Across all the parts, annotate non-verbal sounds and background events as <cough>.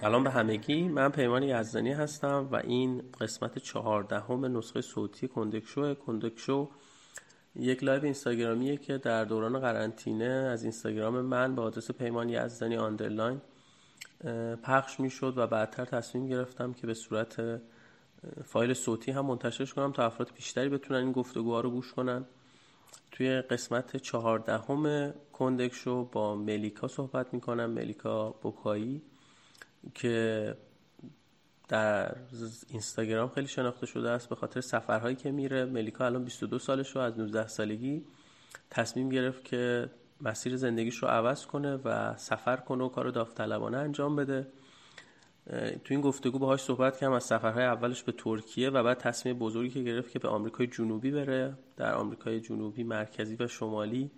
سلام به همگی. من پیمان یزدانی هستم و این قسمت چهاردهم نسخه صوتی کندکشو کندکشو یک live اینستاگرامیه که در دوران قرنطینه از اینستاگرام من به آدرس پیمان یزدانی underline پخش می‌شد و بعدتر تصمیم گرفتم که به صورت فایل صوتی هم منتشرش کنم تا افراد بیشتری بتونن این گفتگوها رو گوش کنن. توی قسمت چهاردهم کندکشو با ملیکا صحبت می‌کنم ملیکا بوکایی که در اینستاگرام خیلی شناخته شده است به خاطر سفرهایی که میره. ملیکا الان 22 سالش رو از 19 سالگی تصمیم گرفت که مسیر زندگیش رو عوض کنه و سفر کنه و کار داوطلبانه انجام بده. تو این گفتگو باهاش صحبت کردم از سفرهای اولش به ترکیه و بعد تصمیم بزرگی که گرفت که به آمریکای جنوبی بره. در آمریکای جنوبی مرکزی و شمالی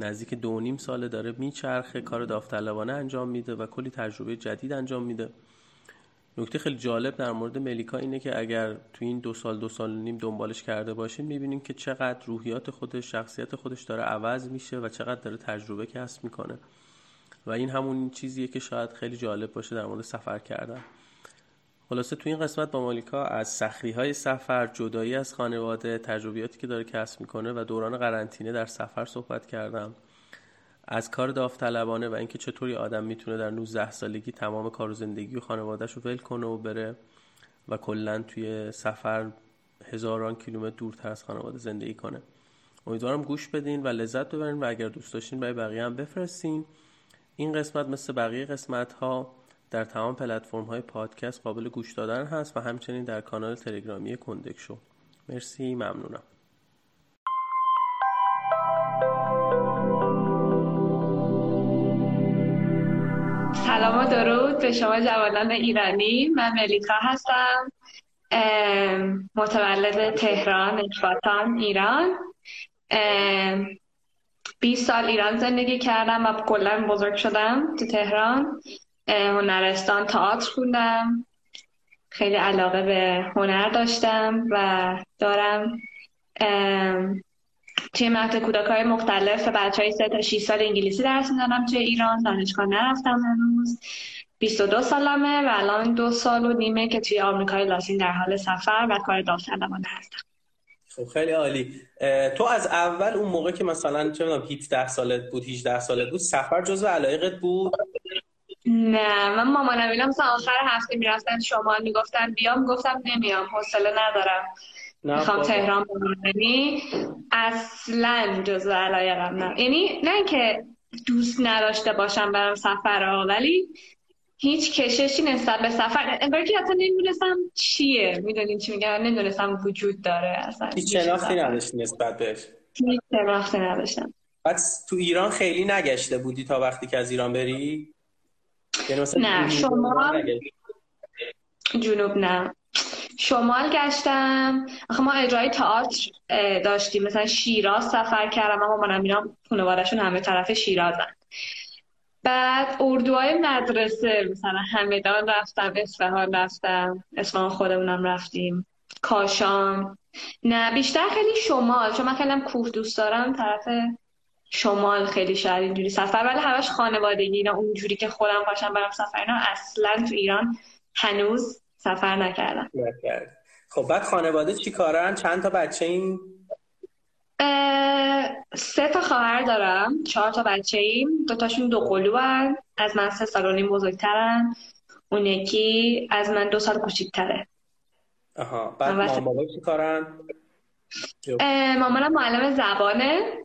نزدیک دو نیم ساله داره میچرخه کار داوطلبانه انجام میده و کلی تجربه جدید انجام میده. نکته خیلی جالب در مورد ملیکا اینه که اگر تو این دو سال دو سال نیم دنبالش کرده باشیم می‌بینیم که چقدر روحیات خودش شخصیت خودش داره عوض میشه و چقدر داره تجربه کسب می‌کنه. و این همون چیزیه که شاید خیلی جالب باشه در مورد سفر کردن. خلاصه تو این قسمت با مالیکا از سخری های سفر جدایی از خانواده تجربیاتی که داره کسب می‌کنه و دوران قرنطینه در سفر صحبت کردم. از کار داوطلبانه و اینکه چطوری آدم می‌تونه در 19 سالگی تمام کار و زندگی و خانوادهش رو ول کنه و بره و کلا توی سفر هزاران کیلومتر دورتر از خانواده زندگی کنه. امیدوارم گوش بدین و لذت ببرین و اگر دوست داشتین برای بقیه هم بفرستین. این قسمت مثل بقیه قسمت ها در تمام پلتفرم های پادکست قابل گوش دادن هست و همچنین در کانال تلگرامی کندک شو. مرسی ممنونم. سلام و درود به شما جوانان ایرانی. من ملیکا هستم متولد تهران اکباتان ایران. 20 سال ایران زندگی کردم و کلا بزرگ شدم تو تهران. هنرستان تئاتر خوندم. خیلی علاقه به هنر داشتم و دارم توی مهد کودک های مختلف بچه های سه تا 6 سال انگلیسی درس می‌دانم توی ایران. دانشگاه نرفتم هنوز 22 سالمه و الان دو سال و نیمه که توی آمریکای لاتین در حال سفر و کار داوطلبانه هستم. خب خیلی عالی. تو از اول اون موقع که مثلا چه می‌دونم 17 سالت بود 18 سالت بود سفر جزو علایقت بود؟ نه من مامانم اینا مثلا آخر هفته می‌رفتن شمال می‌گفتن بیام گفتم نمیام حوصله ندارم. می‌خوام تهران یعنی اصلا جزو علایقم نه. یعنی نه که دوست نداشته باشم برم سفر ها ولی هیچ کششی نسبت به سفر انگار که حتی نمی‌دونستم چیه. می‌دونین چی میگم؟ نمی‌دونستم وجود داره اصلا. هیچ شناختی نداشتی نسبت بهش؟ هیچ شناختی نداشتم. بعد تو ایران خیلی نگشته بودی تا وقتی که از ایران بری؟ یعنی نه شمال جنوب نه. شمال گشتم. آخه ما اجرای تئاتر داشتیم. مثلا شیراز سفر کردم. اما منم اینا خانواده‌شون همه طرف شیرازن. بعد اردوهای مدرسه مثلا همدان رفتم اصفهان رفتم. اصفهان خودمونم رفتیم. کاشان. نه بیشتر خیلی شمال. چون من خیلی کوه دوست دارم طرف شمال خیلی شاید اینجوری سفر. ولی همش خانوادگی اینا اونجوری که خودم پاشم برم سفر اینا اصلا تو ایران هنوز سفر نکردم. خب بعد خانواده چی کارن؟ چند تا بچه این سه تا خواهر دارم. چهار تا بچه ایم. دوتاشون دو قلو هن. از من سه سال و نیم بزرگترن. اون یکی از من دو سال کوچیکتره. آها. بعد مامان بابا چی کارن؟ مامانم معلم زبانه.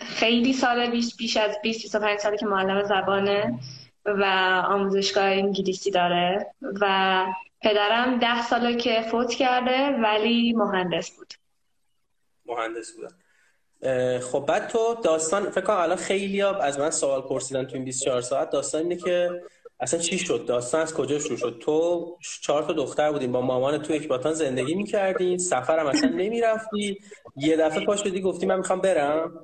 خیلی سال بیش بیش از 20 25 سالی که معلم زبانه و آموزشگاه انگلیسی داره و پدرم ده ساله که فوت کرده ولی مهندس بود. مهندس بودن خب بعد تو داستان فکر کنم الان خیلی از من سوال پرسیدن تو این 24 ساعت. داستان اینه که اصلا چی شد؟ داستان از کجا شروع شد؟ تو چهار تا دختر بودیم. با مامان تو اکباتان زندگی می‌کردین سفر هم اصلا نمی‌رفتی. یه دفعه پاش بدی گفتی من می‌خوام برم.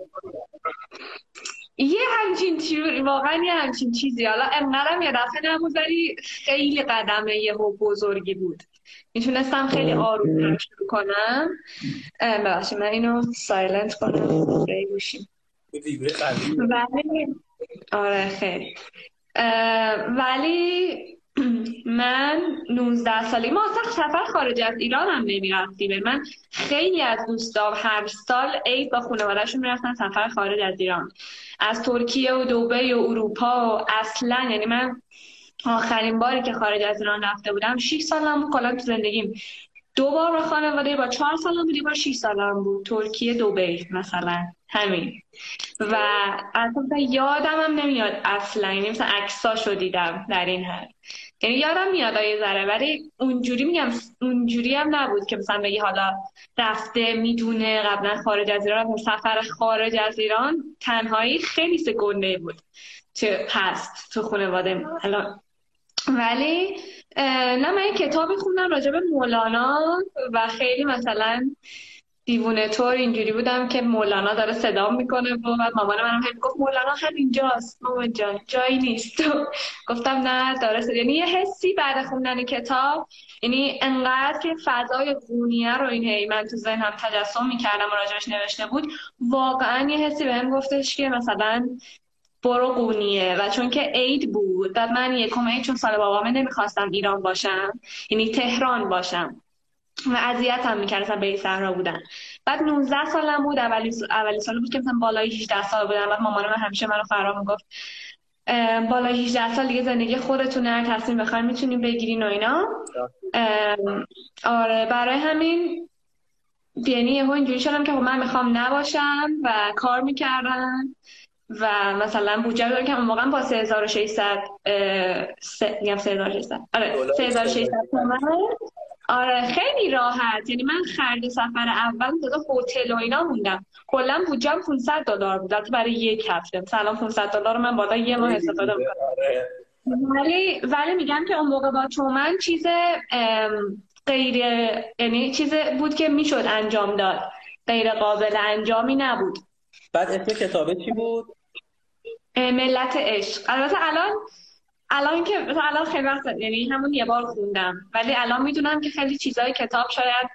یه همچین چیزی واقعا یه همچین چیزی. حالا انقدرم یه دفعه نبود ولی خیلی قدمه یه بزرگی بود. می‌تونستم خیلی آروم شروع کنم. ببخشید من اینو سایلنت کنم. گوشیم. ولی آره خیلی. ولی <clears throat> من 19 سالی ما اصلا سفر خارج از ایران هم نمی‌رفتیم. من خیلی از دوستام هر سال عید با خانوادهشون می‌رفتن سفر خارج از ایران. از ترکیه و دوبه و اروپا و اصلا یعنی من آخرین باری که خارج از ایران رفته بودم 6 سالم بود کلا تو زندگیم. دو بار با خانواده با چهار سالم بود با 6 سالم بود. ترکیه دوبه مثلا. همین. و اصلا یادم هم نمیاد اصلا. یعنی مثلا عکساشو دیدم در این حد. یعنی یادم میاد یه ذره ولی اونجوری میگم اونجوری هم نبود که مثلا بگی حالا رفته می‌دونه قبلا خارج از ایران سفر خارج از ایران تنهایی خیلی سگنده بود چه هست تو خانواده. الان. ولی نه من یه کتابی خوندم راجع به مولانا و خیلی مثلا دیوونه طور اینجوری بودم که مولانا داره صدا می‌کنه و مامان منم هم گفت مولانا همینجاست مامان جان جایی نیست. <laughs> گفتم نه داره صدا یعنی یه حسی بعد خوندن کتاب یعنی انقدر که فضای قونیه رو این هی من تو ذهنم تجسم می‌کردم و راجبش نوشته بود واقعا یه حسی بهم گفتش که مثلا برو قونیه و چون که عید بود بعد من یکم عید چون سال بابامه نمی‌خواستم ایران باشم. یعنی تهران باشم. و اذیت هم می‌کرد به صحرا بودن. بعد 19 سالم بود. اولی اولی سال بود که مثلا بالای 18 سال بودم. بعد مامانم همیشه منو فرا می‌گفت بالای 18 سال دیگه زندگی خودتون هر تصمیم بخواید می‌تونیم بگیرین و اینا. آره. برای همین یعنی یهو اینجوری شدم که خب من می‌خوام نباشم و کار می‌کردم. و مثلا بودجه رو که اون موقع با 3600 میگم 3600 آره 3600 تومن. آره خیلی راحت. یعنی من خرج سفر اول داده هتل و اینا موندم. کلا بودجم 500 دلار بود. البته برای یک هفته. مثلا 500 دلار من بالا یه ماه استفاده می‌کنم. آره. ولی ولی میگم که اون موقع با تومن چیز غیر یعنی چیز بود که می‌شد انجام داد. غیر قابل انجامی نبود. بعد اسم کتابه چی بود؟ ملت عشق. البته الان الان که مثلا الان خیلی وقت یعنی همون یه بار خوندم. ولی الان می‌دونم که خیلی چیزای کتاب شاید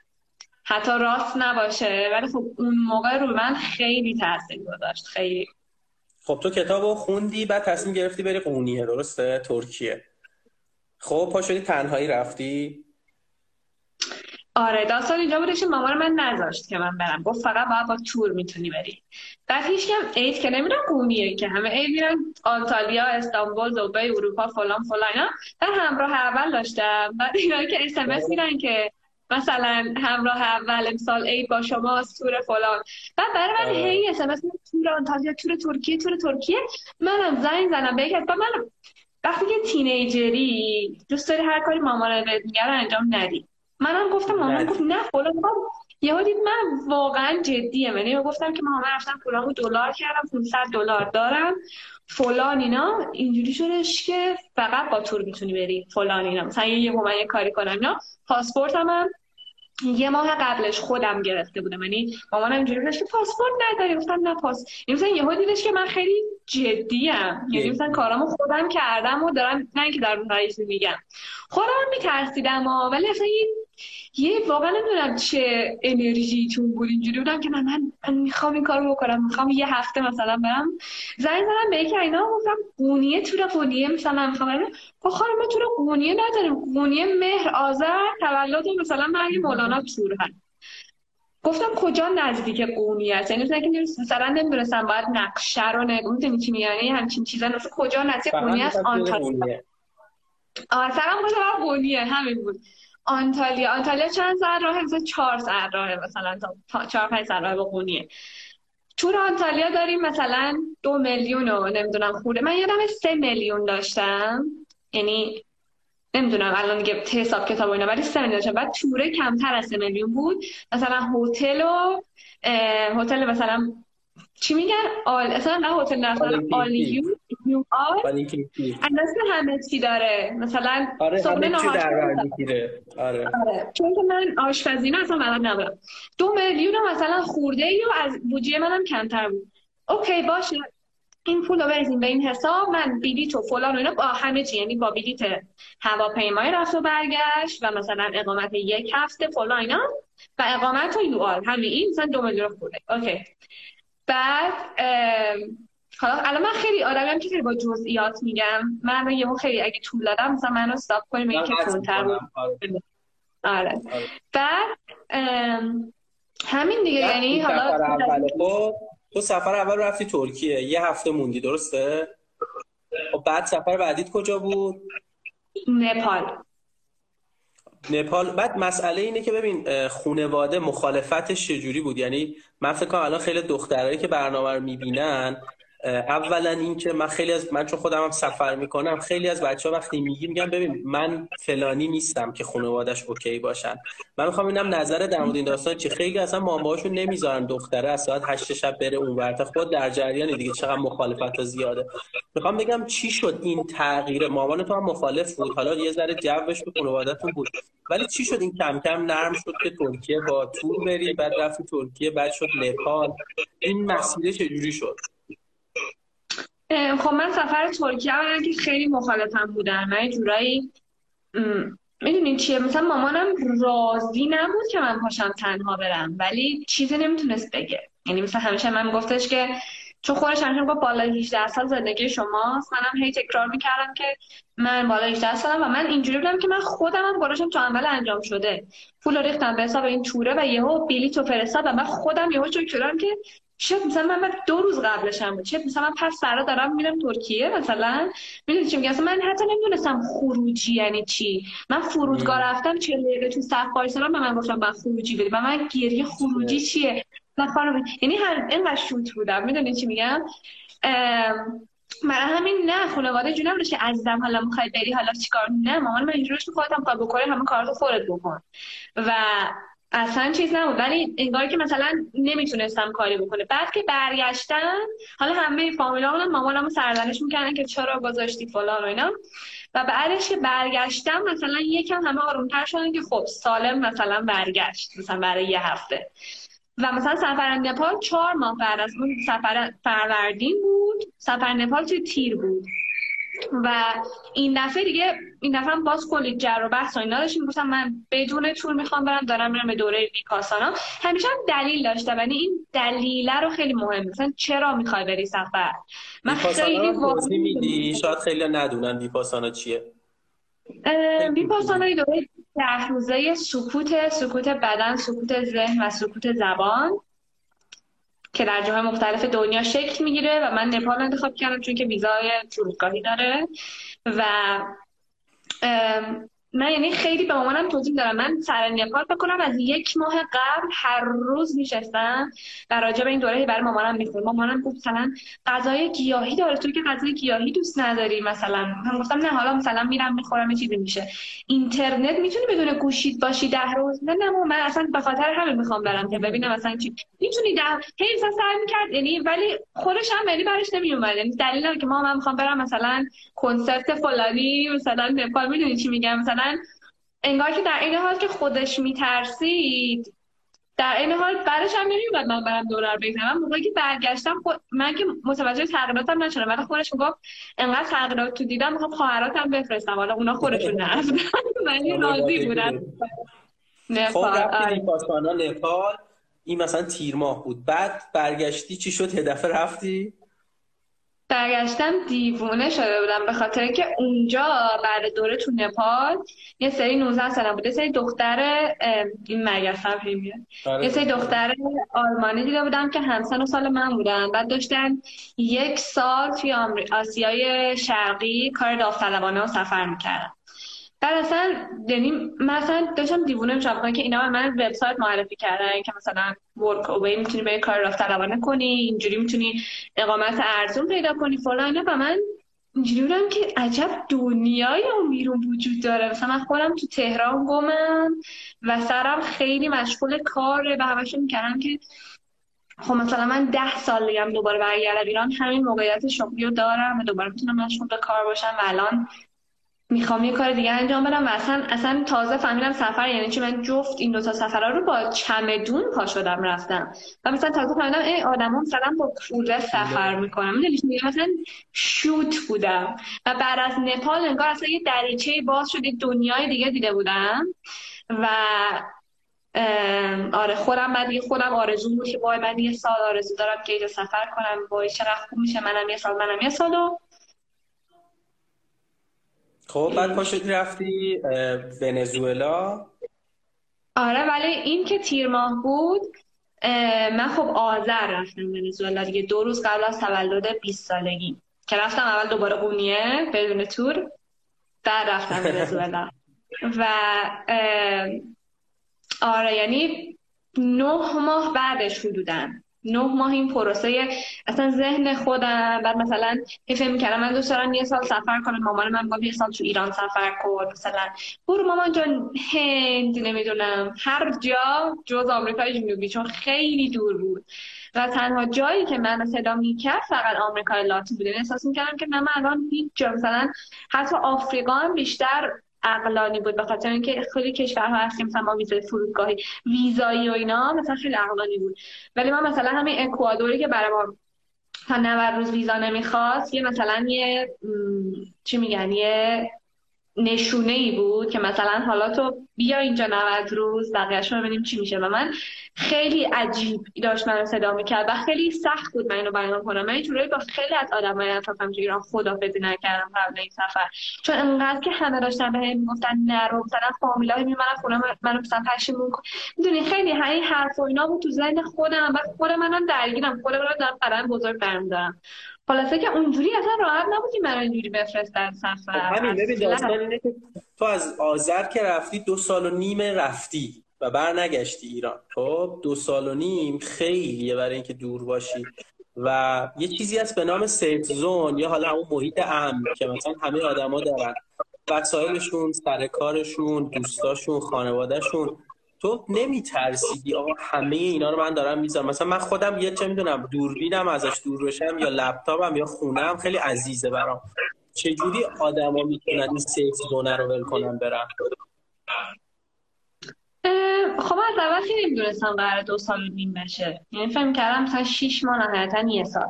حتی راست نباشه. ولی خب اون موقع رو من خیلی تاثیر گذاشت. خیلی. خب تو کتاب رو خوندی بعد تصمیم گرفتی بری قونیه. درسته؟ ترکیه. خب پا شدی تنهایی رفتی؟ آره داستان اینجا بودش مامان من نذاشت که من برم. گفت فقط باید با تور می‌تونی بری. بعد هیچ کم عید که نمیرن قونیه که همه عید میرن آنتالیا استانبول دبی اروپا فلان فلان اینا. من همراه اول داشتم. بعد اینا که اس میرن که مثلا همراه اول امسال عید با شما تور فلان. بعد برای من هی اس تور آنتالیا تور ترکیه تور ترکیه. منم زنگ زنم به یک من وقتی که تینیجری دوست داری هر کاری مامانت میگه انجام ندی. منم گفتم مامان گفت نه فلان یهو دید من واقعا جدیه. یعنی گفتم که مامان رفتم پولامو دلار کردم 500 دلار دارم فلان اینا. اینجوری شدش که فقط با تور می‌تونی بری. فلان اینا. مثلا یه من یه کاری کنم. اینا پاسپورتم هم یه ماه قبلش خودم گرفته بودم. یعنی مامانم اینجوری که پاسپورت نداری. گفتم نه پاس. یعنی مثلا یهو دیدش که من خیلی جدی ام یعنی مثلا کارامو خودم کردم و دارم نه اینکه در رئیس میگم. خودم میترسیدم ولی اصلا یه واقعا نمی‌دونم چه انرژی تو بود اینجوری. بودم که من من, می‌خوام این کارو بکنم. می‌خوام یه هفته مثلا برم. زنگ زدم به یکی اینا گفتم قونیه تور قونیه مثلا می‌خوام برم. با خانم تور قونیه نداریم. قونیه مهر آذر تولد مثلا مرگ مولانا تور هست گفتم کجا نزدیک قونیه است؟ یعنی مثلا مثلا نمی‌دونستم باید نقشه رو نگم می‌دونی چی یعنی همچین چیزا. مثلا کجا نزدیک قونیه است؟ آنتالیا آره فقط قونیه. همین بود. آنتالیا. آنتالیا چند ساعت راه مثلا چهار ساعت راه مثلا تا چهار پنج ساعت راه به قونیه. تور آنتالیا داریم مثلا دو میلیون و نمی‌دونم خوره من یادم سه میلیون داشتم. یعنی نمی‌دونم الان دیگه حساب کتاب اینا ولی سه میلیون داشتم. بعد توره کمتر از سه میلیون بود. مثلا هتل و هتل مثلا چی میگن؟ آل اصلا نه هتل نه آلیو. یو آل همه چی داره. مثلا آره صبح نهار آره. آره. چون که من آشپزی نه اصلا بلد نبودم دو میلیون مثلا خورده ای و از بودجه منم کمتر بود. OK باشه. این پول رو بریزیم به این حساب. من بلیط و فلان و اینا با همه چی. یعنی با بلیط هواپیمای رفت و برگشت و مثلا اقامت یک هفته فلان اینا و اقامت و یو آل همین این مثلا دو میلیون خورده OK. بعد حالا الان من خیلی آدمیم که خیلی با جزئیات میگم. من یهو خیلی اگه طول دادم مثلا منو stop کنیم این که تندتر آره. آره. بعد همین دیگه یعنی حالا خب، تو؟ سفر اول رفتی ترکیه. یه هفته موندی درسته؟ خب بعد سفر بعدیت کجا بود؟ نپال. نپال. بعد مسئله اینه که ببین خونواده مخالفتش چجوری بود؟ یعنی من فکر کنم الان خیلی دخترایی که برنامه رو می‌بینن اولا اینکه من خیلی از من چون خودم هم سفر می‌کنم خیلی از بچه ها وقتی میگی میگم ببین من فلانی نیستم که خانوادش اوکی باشن. من می‌خوام اینم نظر در مورد این داستان چه خیلی اصلا مامباشون نمی‌ذارن دختره از ساعت 8 شب بره اون ورته خود در جریان دیگه چقدر مخالفت زیاده. می‌خوام بگم چی شد این تغییر؟ مامان تو هم مخالف بود. حالا یه ذره جوش تو خانوادهتون بود. ولی چی شد این کم کم نرم شد که ترکیه با تور بری بعد رفت ترکیه بعد شد نپال. این مسئله چجوری شد؟ خب من سفر ترکیه اولا که خیلی مخالفم بودن من جورایی می‌دونین چیه؟ مثلا مامانم راضی نبود که من پاشم تنها برم ولی چیزی نمی‌تونست بگه. یعنی مثلا همیشه من گفتش که چون خودش همیشه گفت بالا 18 سال زندگی شما منم هی تکرار می‌کردم که من بالا 18 سالم و من اینجوری بودم که من خودم هم گراشم تو اول انجام شده. پول ریختم به حساب این توره و یهو بلیط و فرستادم من خودم یهو شدم که شاید مثلا من دو روز قبلشم بود. شاید مثلا من پس فردا دارم میرم ترکیه مثلا می‌دونی چی میگم؟ من حتی نمی‌دونستم خروجی یعنی چی. من فرودگاه رفتم چه دقیقه تو صف وایسادم به من گفتم با خروجی بدی. و من گریه خروجی چیه؟ من خانم یعنی هر اینقدر شوت بودم. می‌دونی چی میگم؟ من همین نه خانواده جونم که عزیزم حالا می‌خوای بری حالا چیکار؟ نه مامان من اینجوریش تو خودت هم بکنی همه کاراتو خودت بکن. و اصلا چیز نبود. ولی انگار که مثلا نمی‌تونستم کاری بکنه. بعد که برگشتن حالا همه فامیلا مامانمو سرزنش می‌کردن که چرا گذاشتی فلان و اینا. و بعدش که برگشتم مثلا یکم همه آرومتر شدن که خب سالم مثلا برگشت مثلا برای یه هفته. و مثلا سفر نپال چهار ماه بعد از اون سفر فروردین بود. سفر نپال توی تیر بود. و این دفعه دیگه این دفعه هم باز کلی جر و بحث و اینا داشتیم. گفتم من بدون تور می‌خوام برم دارم میرم به دوره ویپاسانا همیشه هم دلیل داشته ولی این دلیله رو خیلی مهم مثلا چرا می‌خوای بری سفر؟ من خیلی واضح میدی؟ شاید خیلی ندونن ویپاسانا چیه. ویپاسانا دوره ده روزه سکوت سکوت بدن سکوت ذهن و سکوت زبان. که در جاهای مختلف دنیا شکل می‌گیره و من نپال انتخاب کردم چون که ویزای فرودگاهی داره. و من یعنی خیلی به مامانم توضیح دارم. من سر نپال بکنم از یک ماه قبل هر روز میشستم و راجع به این دوره برای مامانم می‌خونم مامانم گفت مثلا غذای گیاهی داره. تو که غذای گیاهی دوست نداری مثلا. من گفتم نه حالا مثلا میرم می‌خورم چیزی میشه. اینترنت می‌تونی بدون گوشید باشی ده روز؟ نه نه من اصلا به خاطر همین می‌خوام برم که ببینم مثلا چی. می‌تونی ده هی مثلا سعی می‌کرد یعنی ولی خودش هم یعنی براش نمیومد یعنی دلیل که ما من می‌خوام برم مثلا کنسرت فلانی مثلا نپال می‌دونی چی میگم؟ مثلا انگار که در این حال که خودش میترسید در این حال بعدش هم نمیومد من برم دلار بگیرم موقعی که برگشتم خود... من که متوجه تغییراتم نشدم. ولی خودش می‌گفت انقدر تغییرات تو دیدم می‌خوام خواهراتم بفرستم. حالا اونا خودشون نرفتن. <laughs> ولی راضی بودن. خب آره. نپال. این مثلا تیر ماه بود. بعد برگشتی چی شد؟ هدف رفتی؟ برگشتم دیوونه شده بودم به خاطر که اونجا بعد دوره تو نپال یه سری 19 سالم بود. یه سری دختر این مگرسم آره. یه سری دختر آلمانی دیده بودم که همسن و سال من بودن. بعد داشتن یک سال توی آسیای شرقی کار داوطلبانه و سفر می‌کردن. بعد اصلا یعنی مثلا داشتم دیوونه میشم که اینا من وبسایت معرفی کردن که مثلا ورک اوی می‌تونی به کار رفت طلبانه کنی اینجوری می‌تونی اقامت ارزون پیدا کنی فلان و من اینجوری بودم که عجب دنیای اون بیرون وجود داره. مثلا من خودم تو تهران گمم و سرم خیلی مشغول کاره و همش می‌کردم که خب مثلا من ده سال دیگم دوباره برگردم ایران همین موقعیت شغلی رو دارم و دوباره می‌تونم مشغول به کار باشم و الان می‌خوام یه کار دیگه انجام بدم و اصلا اصلا تازه فهمیدم سفر یعنی چی؟ من جفت این دوتا سفرها رو با چمدون پا شدم رفتم. و مثلا تازه فهمیدم ای آدم مثلا با کوره سفر می‌کنم می‌دونی مثلا شوت بودم. و بعد از نپال انگار اصلا یه دریچه باز شد دنیای دیگه دیده بودم. و آره خودم بعد خودم آرزو بود که وای من یه سال آرزو دارم که اینجا سفر کنم. وای چقدر خوب میشه منم یه سال منم یه سال و خب بعد پاشدی رفتی ونزوئلا؟ آره ولی این که تیر ماه بود من خب آذر رفتم ونزوئلا دیگه. دو روز قبل از تولد 20 سالگی. که رفتم اول دوباره قونیه بدون تور بعد رفتم ونزوئلا. و آره یعنی نه ماه بعدش حدودن نه ماه این پروسه اصلا ذهن خودم بعد مثلا که فکر می‌کردم من دوست دارم یه سال سفر کنم. مامان من گفت یه سال تو ایران سفر کن. مثلا برو مامان جان. هند نمی‌دونم. هر جا جز آمریکای جنوبی چون خیلی دور بود. و تنها جایی که من صدا می‌کرد فقط آمریکای لاتین بود. یعنی احساس می‌کردم که من الان هیچ جا مثلا حتی آفریقا هم بیشتر عقلانی بود به خاطر اینکه خیلی کشورها هستیم مثلا ما ویزای فرودگاهی ویزایی و اینا مثلا خیلی عقلانی بود. ولی ما مثلا همین اکوادوری که برای ما تا 90 روز ویزا نمی‌خواست یه مثلا یه چی میگن یه نشونه ای بود که مثلا حالا تو بیا اینجا 90 روز بقیهش رو ببینیم چی میشه. و من خیلی عجیب داشت من صدا می‌کرد و خیلی سخت بود من اینو بیان کنم. من اینجوری با خیلی از آدمای اطرافم تو ایران خدافظی نکردم قبل این سفر. چون انقدر که همه داشتن به هم می‌گفتن نرو مثلا فامیلا میمونن خونه منو مثلا پشیمون کن. می‌دونی خیلی همین حرف و اینا بود تو ذهن خودم و خود منم درگیرم. خود منم دارم قدم بزرگ برمیدارم. خلاصه که اونجوری اصلا راحت نبودی من اینجوری بفرستن سفر. خب همین ببین داستان اینه که تو از آذر که رفتی دو سال و نیم رفتی و بر نگشتی ایران. خب دو سال و نیم خیلیه برای اینکه دور باشی. و یه چیزی هست به نام سیف زون یا حالا اون محیط امن که مثلا همه آدما دارن. وسایلشون سر کارشون دوستاشون خانوادهشون. تو نمیترسیدی؟ آقا همه اینا رو من دارم می‌ذارم. مثلا من خودم یه چه می‌دونم دوربینم ازش دور بشم یا لپتاپم یا خونم خیلی عزیزه برام. چجوری آدما می‌تونن این سیف زونه رو ول کنن برن؟ خب از اول خیلی نمی‌دونستم قرار دو سال و نیم بشه. یعنی فهم کردم مثلا شیش ماه نهایتا یه سال.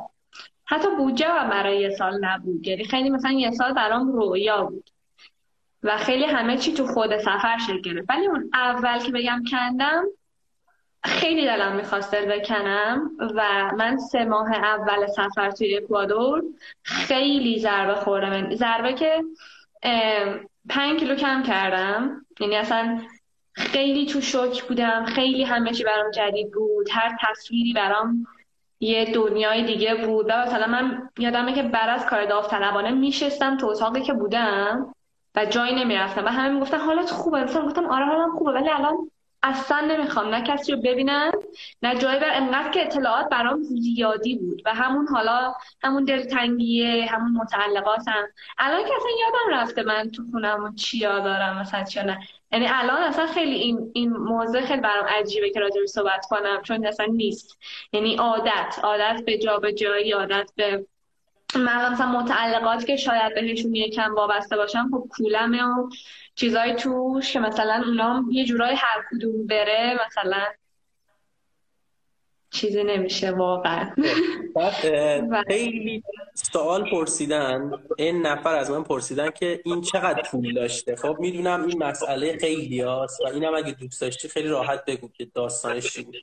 حتی بودجه هم برای یه سال نبود. یعنی خیلی مثلا یه سال برام رویا بود. و خیلی همه چی تو خود سفر شکل گرفت. ولی اون اول که بگم کندم خیلی دلم می‌خواست دل بکنم و من سه ماه اول سفر توی اکوادور خیلی ضربه خوردم. ضربه که پنج کیلو کم کردم. یعنی اصلا خیلی تو شوک بودم. خیلی همه چی برام جدید بود. هر تصویری برام یه دنیای دیگه بود. و مثلا من یادمه که بعد از کار داوطلبانه میشستم تو اتاقی که بودم. و جایی نمی‌رفتم. و همه می‌گفتن حالت خوبه. مثلا گفتم آره حالم خوبه ولی الان اصلا نمی‌خوام. نه کسی رو ببینم نه جایی بر انقدر که اطلاعات برام زیادی بود. و همون حالا همون دلتنگیه همون متعلقاتم. الان که اصلا یادم رفته من تو خونم چیا دارم مثلا چیا نه. یعنی الان اصلا خیلی این این موضوع خیلی برام عجیبه که راجع صحبت کنم چون اصلا نیست. یعنی عادت عادت به جا به جایی عادت به من مثلا متعلقات که شاید بهشون یکم وابسته باشم خب کولمه و چیزای توش که مثلا اونا یه جورای هر کدوم بره مثلا چیزی نمیشه واقعا. <laughs> خیلی سوال پرسیدن. این نفر از من پرسیدن که این چقدر طول داشته؟ خب می‌دونم این مسئله خیلی هست و اینم اگه دوست داشتی خیلی راحت بگو که داستانش چی بود.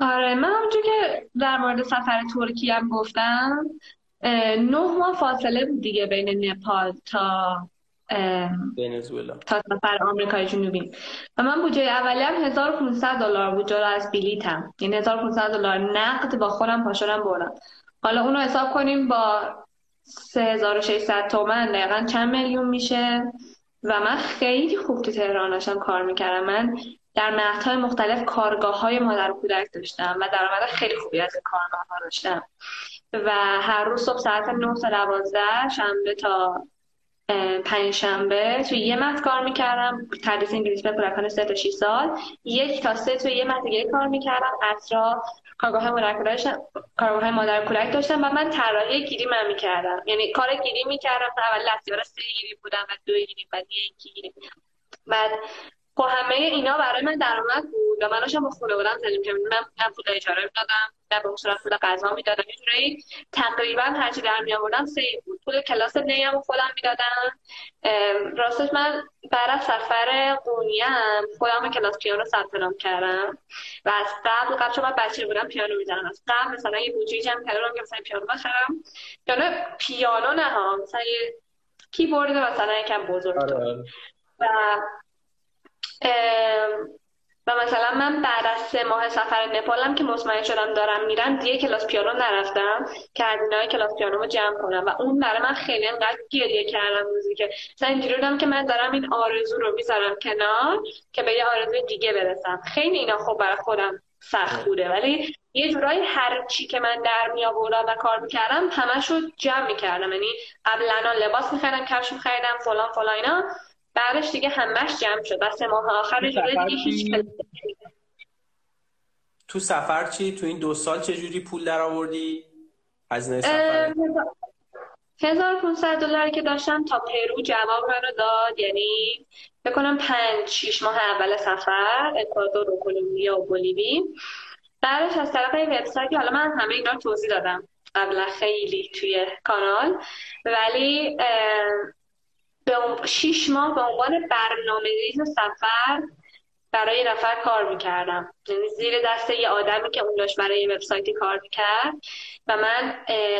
آره من همونجور که در مورد سفر ترکیه هم گفتم نه ماه فاصله بود دیگه بین نپال تا ونزوئلا. تا سفر آمریکای جنوبی. و من بودجه اولی هم 1500 دلار بود جلو از بلیتم. یعنی 1500 دلار نقد با خودم پاشورم بردم. حالا اونو حساب کنیم با 3600 تومن دقیقا چند میلیون میشه. و من خیلی خوب تو تهران داشتم کار می‌کردم. من در مقطع مختلف کارگاه های مادر کودک داشتم و درآمد خیلی خوبی از کارگاه ها داشتم. و هر روز صبح ساعت 9 تا 12 شنبه تا پنج شنبه توی یه مهد کار می‌کردم. تدریس انگلیسی به کودکان سه تا 6 سال. یک تا سه توی یه مهد دیگه کار می‌کردم. اطرا کارگاه مادر مادر کودک داشتم و من طراحی گیری من می‌کردم. یعنی کار گیری می‌کردم. اول دستیار سه گیری بودم و دو گیری بعد یک گیری. بعد خب همه اینا برای من درآمد بود و من داشتم با خانواده‌ام زندگی می‌کردم. من نه پول اجاره می‌دادم نه به صورت پول غذا می‌دادم. یه تقریبا هرچی در می آوردم سه بود. پول کلاس نیم خودم می‌دادم. راستش من بعد از سفر قونیم خودم کلاس پیانو ثبت نام کردم و از قبل قبل چون من بچه بودم پیانو می‌زنم از قبل مثلا یه بودجه جمع کردم که مثلا پیانو بخرم. پیانو پیانو نه ها مثلا یه کیبورد مثلا یکم بزرگ آره. و و مثلا من بعد از سه ماه سفر نپالم که مطمئن شدم دارم میرم دیگه کلاس پیانو نرفتم که هزینه کلاس پیانو رو جمع کنم و اون برای من خیلی انقدر گریه کردم روزی که مثلا اینجوری که من دارم این آرزو رو می‌ذارم کنار که به یه آرزو دیگه برسم. خیلی اینا خوب برای خودم سخت بوده ولی یه جورایی هر چی که من در می آوردم و کار می‌کردم همش رو جمع می‌کردم. یعنی قبلا لباس میخریدم کفش میخریدم فلان فلان اینا. بعدش دیگه همش جمع شد. و سه ماه آخر دیگه هیچ تو سفر چی؟ تو این دو سال چه جوری پول در آوردی؟ هزینه سفر؟ 1500 دلار که داشتم تا پرو جواب منو داد. یعنی بکنم پنج شیش ماه اول سفر اکوادور و کلمبیا و بولیوی بعدش از طرف وبسایتی حالا من همه اینا توضیح دادم. قبلا خیلی توی کانال. ولی یه شیش ماه به عنوان برنامه ریز سفر برای نفر کار می‌کردم. یعنی زیر دست یه آدمی که اون داشت برای وبسایتی کار می‌کرد و من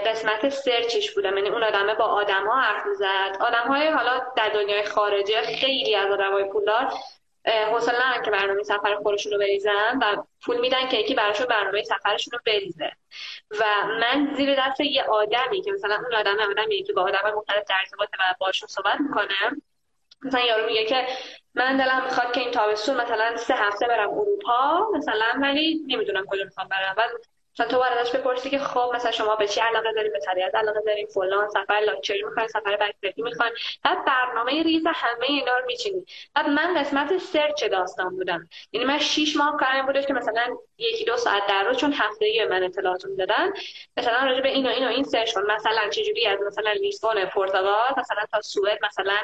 قسمت سرچش بودم. یعنی اون آدمه با آدم ها حرف می‌زد. آدم های حالا در دنیای خارجه خیلی از آدم های پولدار حوصله ندارن که برنامه سفر خودشون رو بریزن و پول میدن که یکی براشون برنامه سفرشون رو بریزه. و من زیر دست یه آدمی که مثلا اون آدم آدمی که با آدم مختلف در ارتباط و باشون صحبت می‌کنه مثلا یارو میگه که من دلم می‌خواد که این تابستون مثلا سه هفته برم اروپا مثلا ولی نمی‌دونم کجا می‌خوام برم. بعد مثلا تو ازش بپرسی که خب مثلا شما به چی علاقه دارین؟ به طبیعت علاقه دارین؟ فلان سفر لاکچری می‌خواین سفر backpack ی می‌خواین بعد برنامه ریز همه اینا رو میچینی. بعد من قسمت search داستان بودم. یعنی من 6 ماه کارم بودش که مثلا یکی دو ساعت در روز چون هفتگی من اطلاعات می‌دادن مثلا راجع به این و این و این search کن. مثلا چجوری از مثلا لیسبون پرتغال مثلا تا سوئد مثلا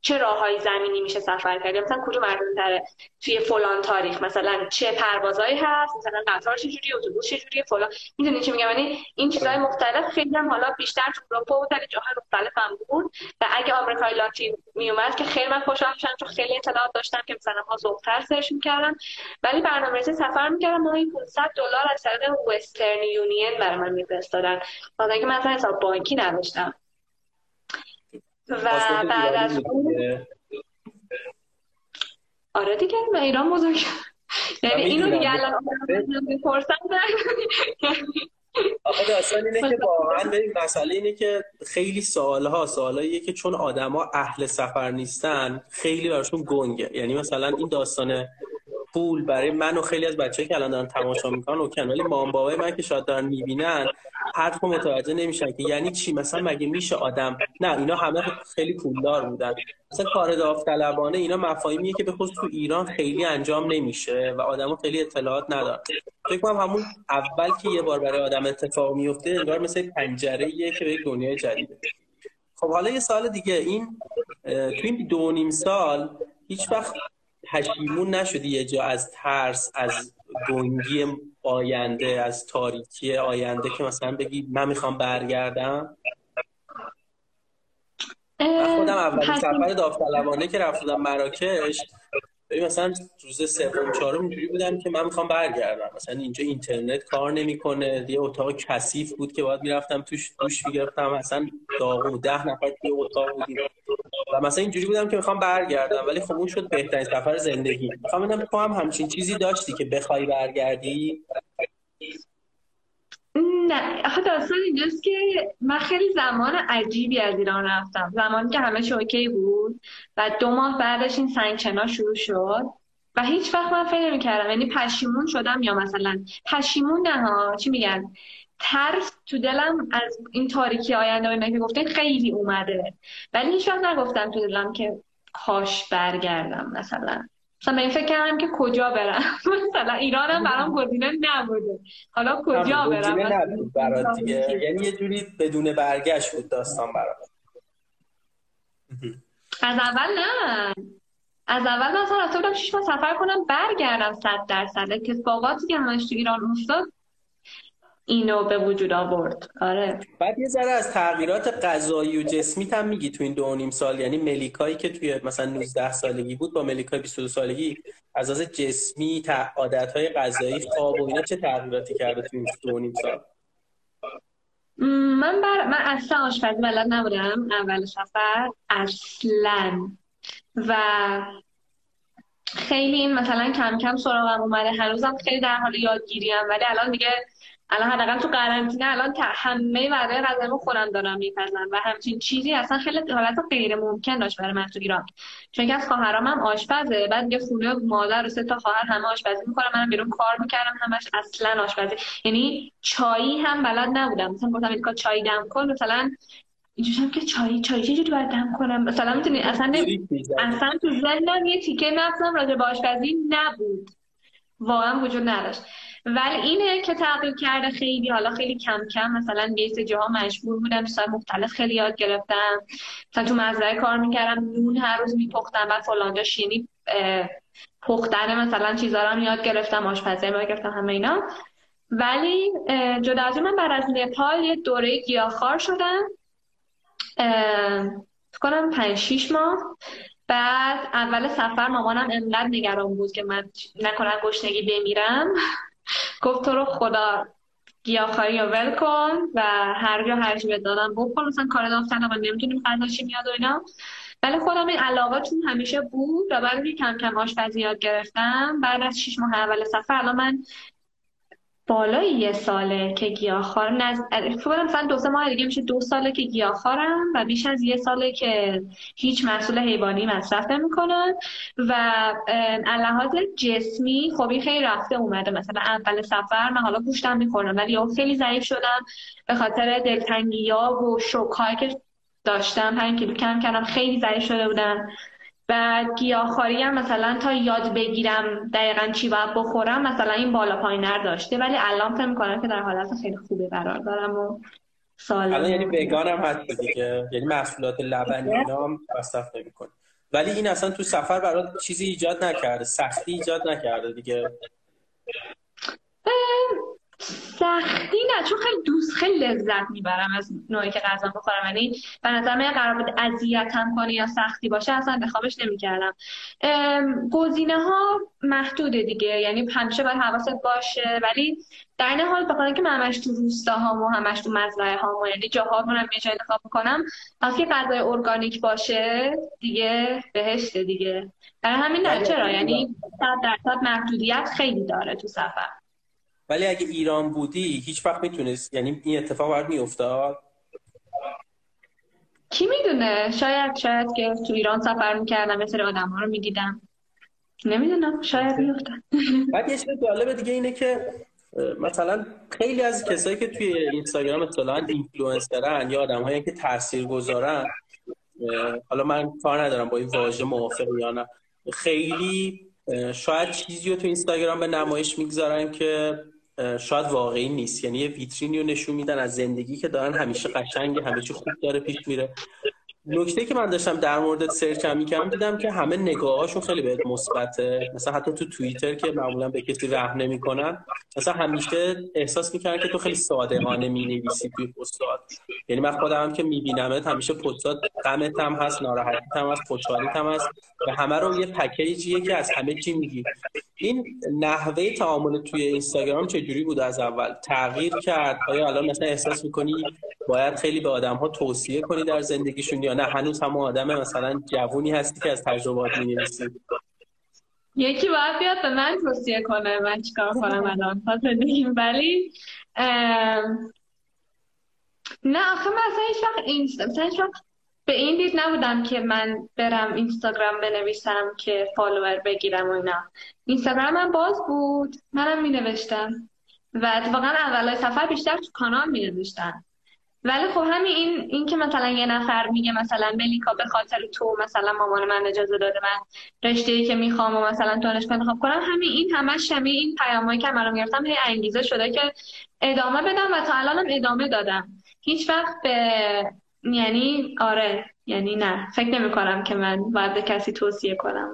چه راههای زمینی میشه سفر کرد؟ مثلا کدوم ارزون تره توی فلان تاریخ؟ مثلا چه پروازهایی هست؟ مثلا قطار چجوری اتوبوس چجوری فلان. می‌دونی چی میگم؟ یعنی این چیزهای مختلف خیلی هم حالا بیشتر تو اروپا و در جاهای مختلف هم بود. و اگه آمریکای لاتین میومد که خیلی من خوشحال میشم چون خیلی اطلاعات داشتم که مثلا ما زودتر سرچ می‌کردم ولی برنامه‌ریزی سفر می‌کردم ماهی 500 دلار از طریق وسترن یونین برای من میفرستادن. واسه اینکه مثلا حساب بانکی نداشتم. و بعد از اون آره دیگه من ایران بزرگ یعنی اینو دیگه الان می‌پرسم آقا داستان اینه که واقعا ببین مسئله اینه که خیلی سوالها سوالاییه که چون آدما اهل سفر نیستن خیلی براشون گنگه. یعنی مثلا این داستان پول برای من و خیلی از بچه‌ای که الان دارن تماشا می‌کنن و ولی مام بابای من که شاید دارن می‌بینن حرف متوجه نمیشن که یعنی چی؟ مثلا مگه میشه آدم نه اینا همه خیلی پولدار بودن. مثلا کار داوطلبانه اینا مفاهیمیه که به خصوص تو ایران خیلی انجام نمیشه و آدمو خیلی اطلاعات ندارن. فکر کنم همون اول که یه بار برای آدم اتفاق میفته انگار مثل پنجره که به دنیای جدیده. خب حالا یه سال دیگه. این تو این دو نیم سال هیچ وقت پشیمون نشدی یه جا از ترس از گنگی آینده از تاریکی آینده که مثلا بگی من می‌خوام برگردم؟ خودم اولین سفر داوطلبانه که رفتم مراکش ببین مثلا روز سوم چهارم اینجوری بودم که من می‌خوام برگردم. مثلا اینجا اینترنت کار نمی‌کنه. یه اتاق کثیف بود که باید می‌رفتم توش دوش می‌گرفتم. مثلا داغو ده نفر توی اتاق بودیم. و مثلا اینجوری بودم که می‌خوام برگردم. ولی خب اون شد بهترین سفر زندگی. می‌خوام ببینم تو هم همچین چیزی داشتی که بخوای برگردی؟ نه آخه داستان اینجاست که من خیلی زمان عجیبی از ایران رفتم. زمانی که همه اوکی بود. و دو ماه بعدش این سنگچنا شروع شد. و هیچ وقت من فکر نمی‌کردم. یعنی پشیمون شدم یا مثلا پشیمون نه ها. چی میگن؟ ترس تو دلم از این تاریکی آینده اینا که گفتین خیلی اومده. ولی هیچ وقت نگفتم تو دلم که کاش برگردم مثلا. مثلا به این فکر کردم که کجا برم. <laughs> مثلا ایرانم برام گزینه نبوده. حالا کجا برم؟ برات دیگه. یعنی یه جوری بدون برگشت بود داستان برات. از اول نه. از اول مثلا رفته بودم شیش ماه سفر کنم برگردم صد درصد اتفاقاتی که همش تو ایران افتاد اینو به وجود آورد. آره. بعد یه ذره از تغییرات غذایی و جسمی هم میگی تو این دو نیم سال. یعنی ملیکایی که توی مثلا 19 سالگی بود با ملیکای 22 سالگی از از جسمی عادت های غذایی خواب و اینا چه تغییراتی کرده تو این دو نیم سال؟ من بر... من اصلا آشپزی بلد نبودم. اول سفر اصلا. و خیلی این مثلا کم کم سراغم اومده. هنوزم خیلی در حال یادگیریم. ولی الان دیگه الان حداقل تو قرنطینه الان همه وعده غذای خودم دارم میپزن و همچین چیزی اصلا خیلی حالت غیر ممکن داشت برای من تو ایران. چون که از خواهرام هم آشپزه بعد یه خونه مادر و سه تا خواهر همه آشپزی می‌کنم منم بیرون کار می‌کردم همش اصلا آشپزی. یعنی چایی هم بلد نبودم. مثلا گفتم چای دم کن مثلا اینجوشم که چای چای چجوری باید دم کنم؟ مثلا می‌تونی اصلا اصلا تو ذهنم یه تیکه نفسم راجع به آشپزی نبود. واقعا وجود نداشت. ولی اینه که تغییر کرده خیلی حالا خیلی کم کم مثلا سه جاها بودم تو مختلف خیلی یاد گرفتم. مثلا تو مزرعه کار می‌کردم نون هر روز میپختم بعد فلانجا شینی پختن مثلا چیزا رو یاد گرفتم آشپزی یاد گرفتم همه اینا. ولی جدا از من بعد از نپال یه دوره گیاهخوار شدم. فکر کنم پنج شیش ماه. بعد اول سفر مامانم انقدر نگران بود که من نکنم گشنگی بمیرم. گفت تو رو خدا گیاهخواری رو ول کن و هر جا هر چی دادم بخور. مثلا کار دافتن من نمی‌تونیم غذا چی میاد و اینا. ولی خودم این علاقه چون همیشه بود و بعد کم کم آشپزی یاد گرفتم. بعد از شیش ماه اول سفر الان من بالای یه ساله که گیاهخوار نز... فکر مثلا دو سه ماه دیگه میشه دو ساله که گیاهخوارم و بیش از یه ساله که هیچ محصول حیوانی مصرف نمی‌کنم و لحاظ جسمی خب این خیلی رفته اومده. مثلا اول سفر من حالا گوشتم می‌خورم ولی خیلی ضعیف شدم. به خاطر دلتنگی ها و شوک که داشتم پنج کیلو کم کردم خیلی ضعیف شده بودم. و گیاهخواری هم مثلا تا یاد بگیرم دقیقا چی باید بخورم مثلا این بالا پایین داشته ولی الان فکر می‌کنم که در حالت خیلی خوبه قرار دارم و سال الان یعنی وگان هم هست دیگه. یعنی محصولات لبنی هم مصرف نمی‌کنه ولی این اصلا تو سفر برات چیزی ایجاد نکرده سختی ایجاد نکرده دیگه. سختی نه چون خیلی دوست خیلی لذت می‌برم از نوعی که غذا بخورم. یعنی به نظر من قرار بود اذیتم کنه یا سختی باشه اصلا بخوابش نمی‌کردم. گزینه ها محدوده دیگه. یعنی همیشه باید حواست باشه. ولی در این حال بخاطر که من همش تو روستاهام و همش تو مزرعه هام یعنی جاها رو یه جای انتخاب کنم وقتی غذای ارگانیک باشه دیگه بهشت دیگه. برای همین نه چرا؟ یعنی صد درصد محدودیت خیلی داره تو سفر. ولی اگه ایران بودی هیچ وقت می‌تونست یعنی این اتفاق برات میافتاد؟ کی می‌دونه؟ شاید شاید که تو ایران سفر می‌کردم مثل آدم ها رو می‌دیدم. نمی‌دونم شاید میافتاد. <laughs> بعد یه چیز جالبه دیگه اینه که مثلا خیلی از کسایی که توی اینستاگرام اصطلاحا اینفلوئنسرن یا آدمایی که تاثیر گذارن حالا من کار ندارم با این واژه موافق یا نه. خیلی شاید چیزی رو تو اینستاگرام به نمایش می‌گذارن که شاید واقعی نیست. یعنی یه ویترینی رو نشون میدن از زندگی که دارن همیشه قشنگ همه چی خوب داره پیش میره. نکته که من داشتم در مورد سرچ هم می‌کردم دیدم که همه نگاهاشون خیلی بهت مثبته. مثلا حتی تو توییتر که معمولا به کسی رحم نمی‌کنن مثلا همیشه احساس می‌کردن که تو خیلی صادقانه می‌نویسی توی پستات یعنی من خودم هم که میبینمت همیشه پستات غمت هم هست ناراحتیت هم هست خوشحالیت هم هست و همه رو یه پکیجیه که از همه چی میگی. این نحوه تعامل توی اینستاگرام چجوری بود از اول؟ تغییر کرد؟ آیا الان مثلا احساس می‌کنی باید خیلی به آدم ها توصیه کنی در زندگیشون یا نه. هنوز هم آدم مثلا جوونی هستی که از تجربات می‌نویسی. یکی باید بیاد به من توصیه کنه من چیکار کنم الان. زندگیم ولی نه آخه مثلا هیچ وقت به این دید نبودم که من برم اینستاگرام بنویسم که فالوور بگیرم و اینا. اینستاگرام من باز بود. منم می نوشتم و اتفاقا اولای سفر بیشتر تو کانال می نوشتم ولی خب همین این این که مثلا یه نفر میگه مثلا ملیکا به خاطر تو مثلا مامان من اجازه داده من رشته ای که می‌خوام و مثلا دانشگاه انتخاب کنم همین این همش همین این پیامایی که من گرفتم هی انگیزه شده که ادامه بدم و تا الانم ادامه دادم. هیچ وقت به یعنی آره یعنی نه. فکر نمی کنم که من باید به کسی توصیه کنم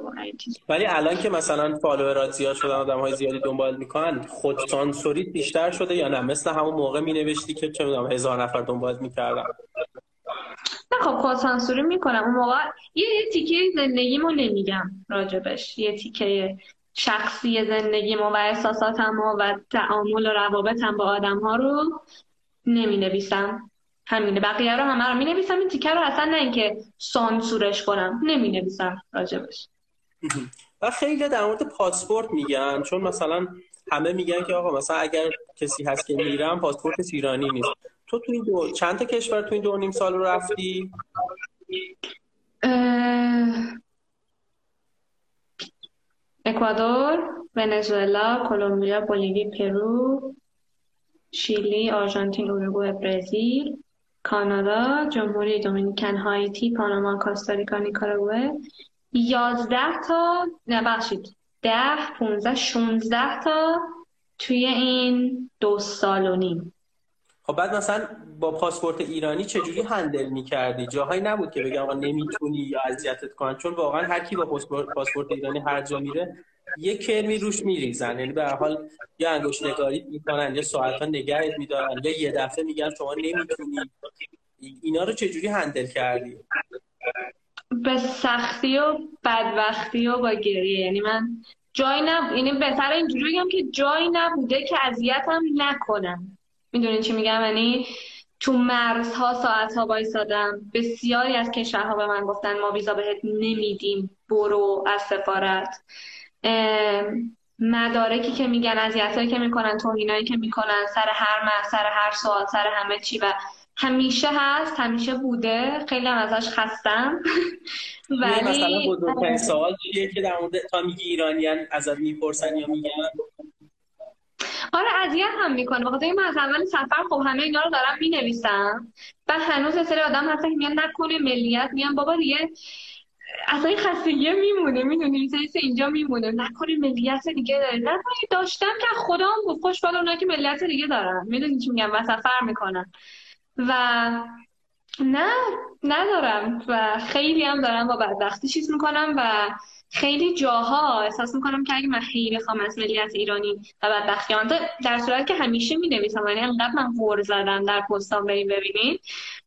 ولی الان که مثلا فالوورات زیاد شدن آدم های زیادی دنبال می‌کنن خود سانسوریت بیشتر شده یا نه؟ مثل همون موقع می نوشتی که چه می‌دونم هزار نفر دنبال می‌کردن. نه خب خود سانسوری می‌کنم. اون موقع یه, یه تیکه زندگیمو نمیگم راجبش. یه تیکه شخصی زندگیمو و احساساتم و تعامل و روابطم با آدم ها رو نمی نویسم همینه. بقیه رو همه رو می نویسم این تیکه رو اصلا نه اینکه سانسورش کنم نمی نویسم راجبش. و خیلی در مورد پاسپورت میگن چون مثلا همه میگن که آقا مثلا اگر کسی هست که میرم پاسپورت ایرانی نیست. تو تو این دو چند تا کشور تو این دو نیم سال رو رفتی؟ اکوادور ونزوئلا کلمبیا بولیوی پرو شیلی آرژانتین اروگوئه برزیل. کانادا جمهوری دومینیکن هایتی پاناما کاستاریکا نیکاراگوئه. یازده تا نه ببخشید ده پونزده شونزده تا توی این دو سال و نیم. خب بعد مثلا با پاسپورت ایرانی چجوری handle می‌کردی؟ جاهایی نبود که بگم آقا نمی‌تونی یا اذیتت کنن چون واقعا هر کی با پاسپورت ایرانی هر جا میره یه کرمی روش میریزن. یعنی به حال یا انگوش نگاری می‌کنن یا ساعت ها نگهت میدارن یا یه دفعه میگن شما نمی‌تونی. اینا رو چجوری هندل کردی؟ به سختی و بدبختی و با گریه. یعنی من جایی نب... یعنی بهتر اینجوری بگم که جایی نبوده که اذیتم نکنم. می‌دونین چی میگم؟ یعنی تو مرزها ساعتها وایسادم. بسیاری از کشورها به من گفتن ما ویزا بهت نمیدیم برو از سفارت. مدارکی که میگن اذیتایی که می‌کنن توهینایی که می‌کنن سر هر مر سر هر سوال سر همه چی. و همیشه هست همیشه بوده. خیلی هم ازش خستم. <laughs> ولی مثلا بزرگترین سوال چیه که در مورد تا میگی ایرانیان ازت می‌پرسن یا میگن؟ آره اذیت هم می‌کنه بخاطر من از اول سفر خب همه اینا رو دارم می‌نویسم. و هنوز سری آدم هستن که میان نکنه ملیت. میان بابا دیگه اصلا این خستگی میمونه می‌دونی؟ اینجا میمونه. نکنه ملیت دیگه داره. نکنه داشتم که خودم بود. خوش بالا اونا که ملیت دیگه دارن. می‌دونی چی میگم؟ و سفر می‌کنن. و نه ندارم. و خیلی هم دارم با بدبختی چیز می‌کنم و خیلی جاها احساس می‌کنم که اگه من خیلی خواهم از ملیت ایرانی و بدبختی در صورت که همیشه می نویسم یعنی انقدر من غور زدم در پستان بریم ببینید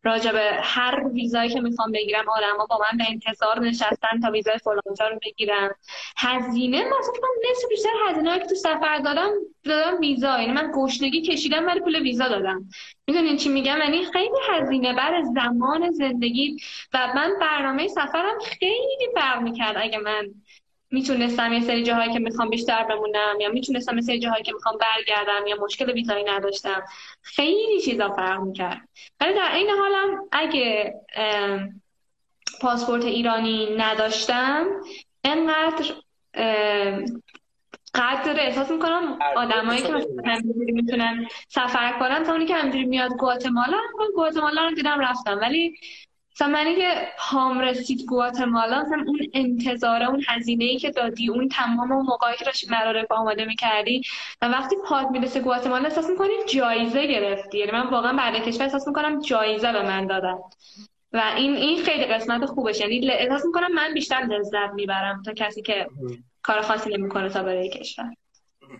راجع به هر ویزایی که می‌خوام بگیرم آدما با من به انتظار نشستن تا ویزای فلانجا رو بگیرم هزینه مثلا من نصف بیشتر هزینه که تو سفر دادم دادم ویزا. یعنی من گشنگی کشیدم ولی پول ویزا دادم. می‌دونین چی میگم؟ یعنی خیلی هزینه بر زمان زندگی و من برنامه سفرم خیلی فرق می‌کرد اگه من می‌تونستم یه سری جاهایی که می‌خوام بیشتر بمونم یا می‌تونستم یه سری جاهایی که می‌خوام برگردم یا مشکل ویزایی نداشتم خیلی چیزا فرق می‌کرد. ولی در این حالم اگه پاسپورت ایرانی نداشتم انقدر قدر احساس می‌کنم آدمایی که همینجوری می‌تونن سفر کنن تا اونی که همینجوری میاد گواتمالا گواتمالا رو دیدم رفتم. ولی مثلا منی که پام رسید گواتمالا مثلا اون انتظاره اون هزینه ای که دادی اون تمام اون موقعی که داشتی مدارک آماده می‌کردی و وقتی پات می‌رسه گواتمالا احساس می‌کنی جایزه گرفتی. یعنی من واقعا بعد کشور احساس می‌کنم جایزه به من دادن. و این این خیلی قسمت خوبش. یعنی احساس می‌کنم من بیشتر لذت می‌برم تا کسی که کار خاصی نمی‌کنه تا برای کشور.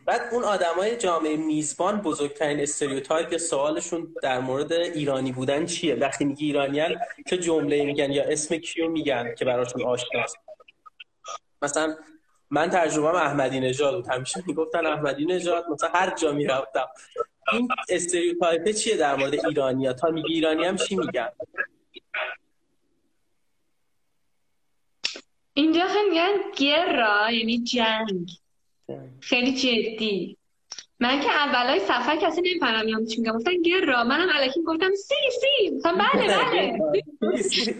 بعد اون آدمای جامعه میزبان بزرگترین stereotype یا سوالشون در مورد ایرانی بودن چیه؟ وقتی میگی ایرانیان چه جمله میگن یا اسم کیو میگن که براشون آشناست؟ مثلا من تجربه احمدی نژاد بود. همیشه می‌گفتن احمدی نژاد مثلا هر جا می‌رفتم. این stereotype چیه در مورد ایرانیا؟ تا میگی ایرانی هم چی میگن؟ اینجا خیلی میگن guerra یعنی جنگ خیلی جدی من که اولای سفر کسی نمی‌فهمم یا چی میگم گفتن guerra منم الکی گفتم sí sí مثلا بله بله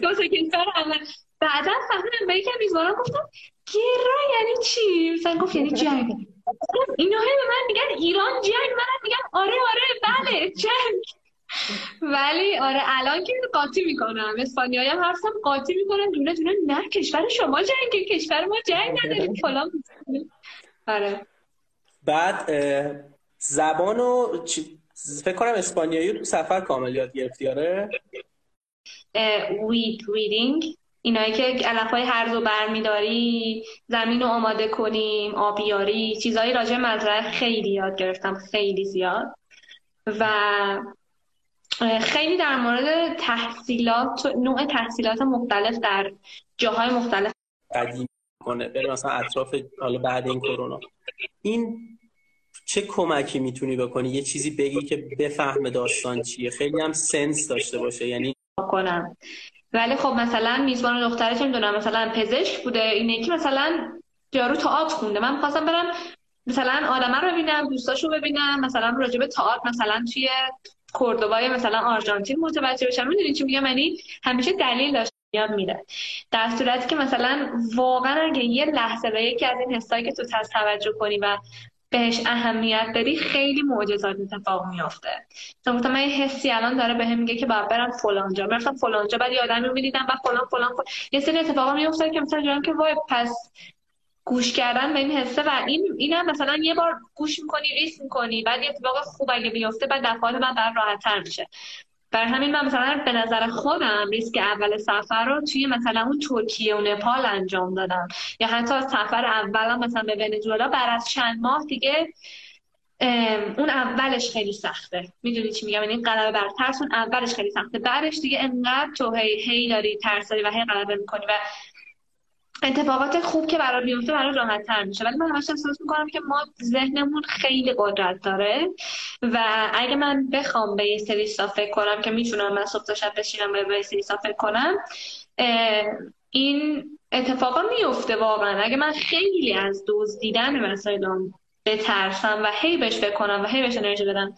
دو تا کشور اول بعدا فهمیدم به یکی میزبانم گفتم گرا یعنی چی مثلا گفت یعنی جنگ اینا به من میگن ایران جنگ منم میگم آره آره بله جنگ ولی آره الان که قاطی می‌کنم. اسپانیایی هم حرفم قاطی می‌کنم دونه دونه. نه کشور شما جنگ کشور ما جنگ نداریم. فلان. آره. بعد زبانو فکر کنم اسپانیایی تو سفر کامل یاد گرفتی آره؟ وید ریدینگ اینایی که علف های هرز و برمیداری زمین رو آماده کنیم آبیاری چیزهایی راجع مزرعه خیلی یاد گرفتم خیلی زیاد. و خیلی در مورد تحصیلات نوع تحصیلات مختلف در جاهای مختلف. قدیم کنه بره مثلا اطراف حالا بعد این کرونا. این چه کمکی می‌تونی بکنی؟ یه چیزی بگی که بفهم داستان چیه. خیلی هم سنس داشته باشه. یعنی کنم ولی خب مثلا میزبان دخترش می‌دونم مثلا پزشک بوده. اینه که مثلا یارو تئاتر خونده. من خواستم برم مثلا آدم رو ببینم دوستاشو ببینم. مثلا راجب تئاتر مثلا توی کوردوبای مثلا آرژانتین متوجه بشم می‌دونی چی میگم؟ یعنی همیشه دلیل داشت یاد میره در صورتی که مثلا واقعا اگه یه لحظه به یکی از این حسایی که تو توجه کنی و بهش اهمیت بدی خیلی معجزات اتفاق میافته. مثلا من یه حسی الان داره بهم به میگه که باید برم فلانجا می‌رفتم فلانجا بعد یه آدمی می‌دیدم و فلان فلان, فلان. یه سری اتفاقا میافتاد که مثلا که وای پس گوش کردن به این حسه و این اینم مثلا یه بار گوش می‌کنی ریس می‌کنی بعد یه اتفاق خوب اگه بیفته بعد دفعات من بر راحت تر میشه. برای همین من مثلا به نظر خودم ریسک اول سفر رو توی مثلا اون ترکیه و نپال انجام دادم. یا حتی سفر اولم مثلا به ونزوئلا بعد از چند ماه دیگه اون اولش خیلی سخته. می‌دونی چی میگم؟ یعنی غلبه بر ترس اون اولش خیلی سخته. بعدش دیگه انقدر تو هی هی داری ترس داری و هی غلبه می‌کنی و اتفاقات خوب که برای بیفته برای راحت تر میشه. ولی من همش احساس می‌کنم که ما ذهنمون خیلی قدرت داره و اگه من بخوام به یه سری فکر کنم که می‌تونم من صبح تا بشینم به یه سری فکر کنم این اتفاقا میفته واقعا. اگه من خیلی از دزدیدن وسایلم بترسم و هی بهش بکنم و هی بهش انرژی بدم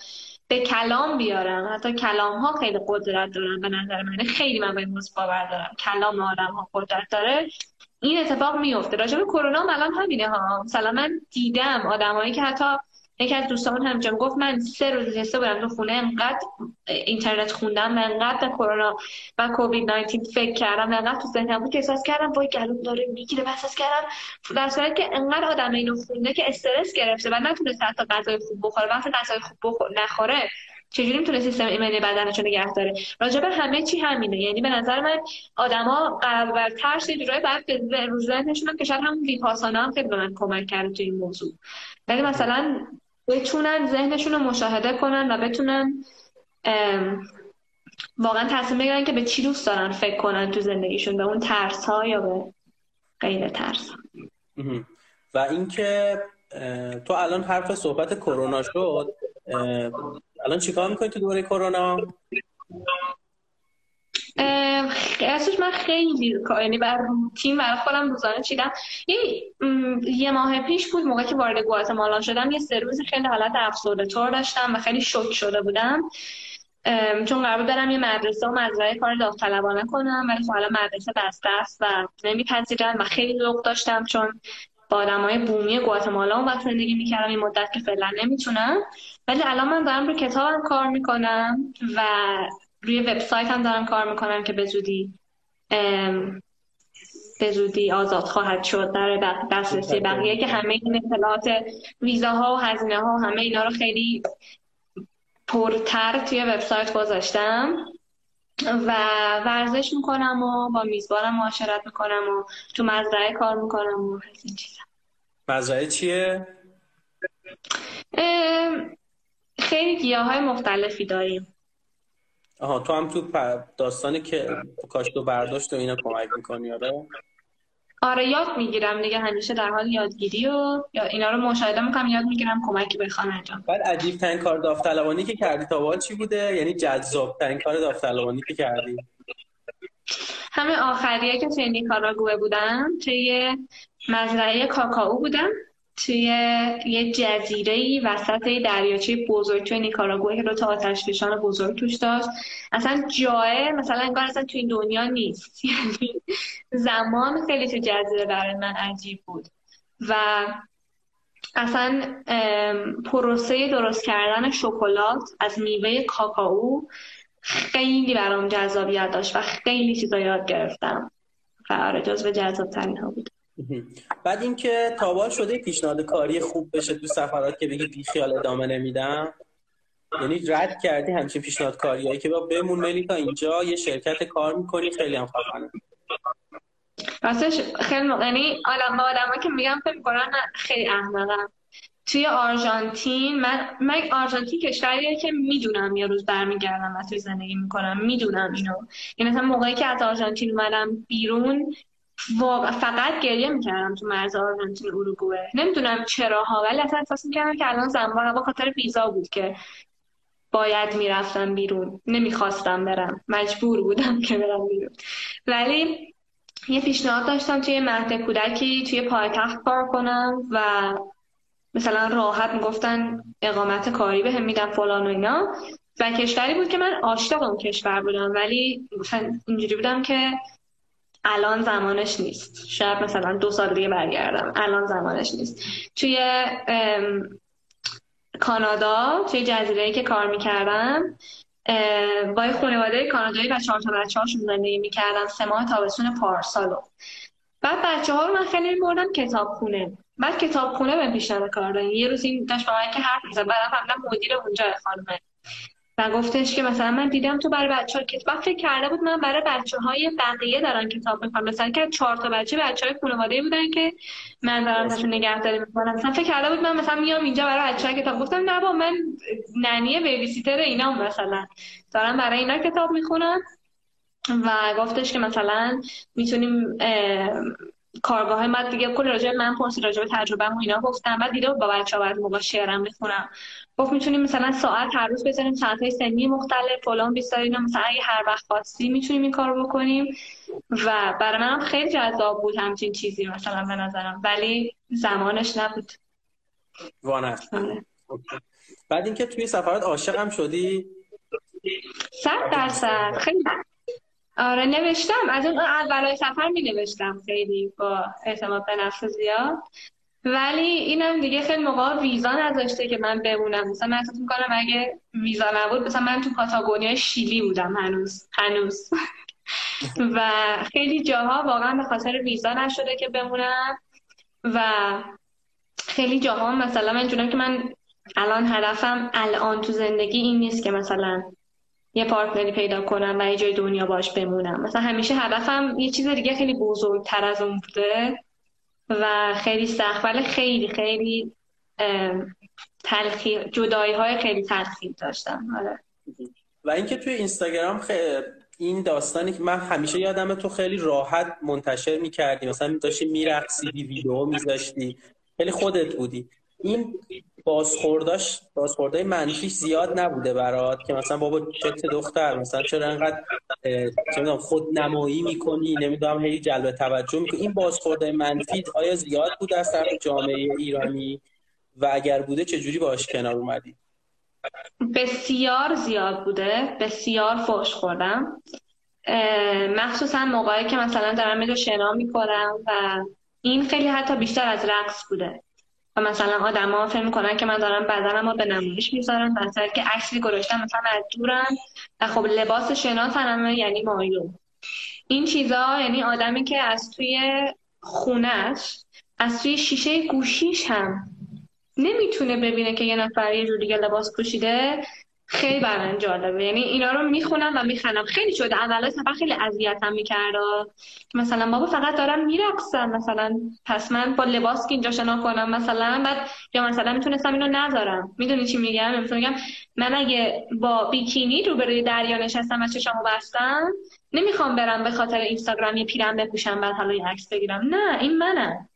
به کلام بیارم. حتی کلام ها خیلی قدرت دارن. به نظر من خیلی من به این باور دارم. کلام آدم ها قدرت داره. این اتفاق میفته راجع به کرونا الان همینه ها. مثلا من دیدم آدمایی که حتی یکی از دوستان همینجا گفت من سه روز نشسته بودم تو خونه انقدر اینترنت خوندم و انقدر کرونا و کووید 19 فکر کردم انقدر تو ذهنم بود که احساس کردم وای گلوم داره می‌گیره احساس کردم در صورتی که انقدر آدم اینو خونده که استرس گرفته و نتونسته حتی غذای خوب بخوره. وقتی غذای خوب بخور نخوره چجوری می‌تونه سیستم ایمنی بدنش رو نگه داره؟ راجع به همه چی همینه. یعنی به نظر من آدما بر ترس یه جورایی بعد به روز ذهنشون که شاید همون ویپاسانا هم خیلی به من کمک کرده تو این موضوع. ولی مثلا بتونن ذهنشون رو مشاهده کنن و بتونن واقعا تصمیم بگیرن که به چی دوست دارن فکر کنن تو زندگیشون به اون ترس ها یا به غیر ترس و اینکه تو الان حرف صحبت کرونا شد الان چیکار می‌کنی تو دوره کرونا؟ اصلش من خیلی یعنی بر تیم برای خودم روزانه چیدم. یه ماه پیش بود موقع که وارد گواتمالا شدم یه سه روزی خیلی حالت افسرده طور داشتم و خیلی شوک شده بودم. چون قرار برم یه مدرسه و مزرعه کار داوطلبانه کنم ولی خب حالا مدرسه بسته است و نمیپذیرن و خیلی ذوق داشتم چون با آدمای بومی گواتمالا اون وقت زندگی می‌کردم این مدت که فعلا نمی‌تونم ولی الان من دارم روی کتابم کار می‌کنم و روی وبسایت هم دارم کار می‌کنم که به زودی به زودی آزاد خواهد شد در دسترسی بقیه که همه این اطلاعات ویزاها و هزینه ها و همه اینا رو خیلی پرتر توی وبسایت گذاشتم. و ورزش می‌کنم و با میزبانم معاشرت می‌کنم و تو مزرعه کار می‌کنم و این چیزا. مزرعه چیه؟ خیلی گیاه های مختلفی داریم. آها تو هم تو داستانی که کاشت و برداشت و اینا کمک می‌کنی آره؟ آره یاد می‌گیرم دیگه همیشه در حال یادگیری و یا اینا رو مشاهده می‌کنم یاد می‌گیرم کمکی بخوام انجام بعد عجیب ترین کار داوطلبانی که کردی تا چی بوده؟ یعنی جذاب ترین کار داوطلبانی که کردی. همه آخریه که توی نیکاراگوه بودم توی مزرعه کاکائو بودم. توی یه جزیره وسط دریاچه بزرگ توی نیکاراگوه که دو تا آتش فشان بزرگ توش داشت. اصلا جای مثلا انگار اصلا توی دنیا نیست. <laughs> یعنی زمان خیلی تو جزیره برای من عجیب بود. و اصلا پروسه درست کردن شکلات از میوه کاکائو خیلی برام جذابیت داشت و خیلی چیزا یاد گرفتم. و آره جزو جذاب ترین ها بود. بعد اینکه تابال شده پیشنهاد کاری خوب بشه تو سفرات که بگی بی خیال ادامه نمیدم. یعنی رد کردی همچین پیشنهاد کاریایی که با بمون ملیکا اینجا یه شرکت کار می‌کنی خیلی هم خفنه. راستش خیلی یعنی آدم آدم که میگم فکر می‌کنن خیلی احمقم. توی آرژانتین من من آرژانتین کشوریه که می‌دونم یه روز برمیگردم و توی زندگی می‌کنم. می‌دونم اینو. یعنی مثلا موقعی که از آرژانتین اومدم بیرون فقط گریه می‌کردم تو مرز آرژانتین اروگوئه. نمی‌دونم چراها ولی اصلا احساس می‌کردم که الان زمان با خاطر ویزا بود که باید می‌رفتم بیرون. نمی‌خواستم برم. مجبور بودم که برم بیرون. ولی یه پیشنهاد داشتم توی مهد کودکی توی پایتخت کار کنم و مثلا راحت می‌گفتن اقامت کاری به هم میدن فلان و اینا. و کشوری بود که من عاشق اون کشور بودم ولی اینجوری بودم که الان زمانش نیست. شاید مثلا دو سال دیگه برگردم. الان زمانش نیست. توی کانادا توی جزیره که کار می‌کردم با خانواده کانادایی و چهار تا بچه هاشون زندگی می‌کردم. سه ماه تابستون پارسالو بعد بچه ها رو من خیلی بردم کتاب خونه بعد کتاب خونه به پیشنهاد کار یه روز این داشت که حرف می‌زد. بعد فهمیدم مدیر اونجا خانمه و گفتش که مثلا من دیدم تو برای بچه ها کتاب فکر کرده بود من برای بچه های بقیه دارن کتاب می‌خوام. مثلا که چهار تا بچه بچه های خانواده بودن که من دارم ازشون نگهداری می‌کنم مثلا فکر کرده بود من مثلا میام اینجا برای بچه های کتاب گفتم نه با من ننی بیبی سیتر اینا مثلا. دارم برای اینا کتاب می‌خونم و گفتش که مثلا می‌تونیم کارگاه من دیگه کل راجع من پرسید راجع به تجربه و اینا گفتم. بعد دیده با بچه ها بعد موقع شعرم می‌خونم. گفت می‌تونیم مثلا ساعت هر روز بزنیم ساعت های سنی مختلف فلان بیستاری مثلا اگه هر وقت خواستی می‌تونیم این کار بکنیم. و برای منم خیلی جذاب بود همچین چیزی مثلا به نظرم. ولی زمانش نبود. وانه. آره. بعد اینکه توی سفرات عاشق هم شدی؟ صد درصد. خیلی آره نوشتم. از اون اولای سفر می نوشتم خیلی با اعتماد به نفس زیاد. ولی اینم دیگه خیلی موقع ویزا نذاشته که من بمونم. مثلا من احساس می‌کنم اگه ویزا نبود مثلا من تو پاتاگونیا شیلی بودم هنوز هنوز. <laughs> و خیلی جاها واقعا به خاطر ویزا نشده که بمونم. و خیلی جاها مثلا من که من الان هدفم الان تو زندگی این نیست که مثلا یه پارتنری پیدا کنم و یه جای دنیا باش بمونم. مثلا همیشه هدفم یه چیز دیگه خیلی بزرگتر از اون بوده و خیلی سخت ولی خیلی خیلی تلخی جدایی های خیلی تلخی داشتم. آره. و اینکه توی اینستاگرام این داستانی که من همیشه یادم تو خیلی راحت منتشر می‌کردی. مثلا داشتی میرقصیدی ویدیو میذاشتی. خیلی خودت بودی. این بازخورداش بازخوردهای منفیش زیاد نبوده برات که مثلا بابا چت دختر مثلا چرا انقدر چه خود نمایی می‌کنی نمی‌دونم هی جلب توجه می‌کنی. این بازخوردهای منفی آیا زیاد بوده از طرف جامعه ایرانی؟ و اگر بوده چه جوری باش کنار اومدی؟ بسیار زیاد بوده. بسیار فوش خوردم. مخصوصا موقعی که مثلا دارم میدو شنا می‌کنم و این خیلی حتی بیشتر از رقص بوده. مثلا آدما فکر می‌کنن که من دارم بدنم رو به نمایش می‌ذارم در که عکسی گذاشتم مثلا از دورم و خب لباس شنا تنمه یعنی مایو این چیزا یعنی آدمی که از توی خونش از توی شیشه گوشیش هم نمی‌تونه ببینه که یه نفر یه جور دیگه لباس پوشیده خیلی برای جالبه. یعنی اینا رو می‌خونم و میخنم خیلی شده. اول سفر خیلی اذیتم می‌کرد مثلا بابا فقط دارم میرقصم. مثلا پس من با لباس که اینجا شنا کنم مثلا بعد یا مثلا می‌تونستم اینو نذارم. می‌دونی چی میگم؟ میگم من اگه با بیکینی رو روبروی دریا نشستم و چشامو بستم نمی‌خوام برم به خاطر اینستاگرام یه پیرم بپوشم بعد حالا یه عکس بگیرم. نه این منم.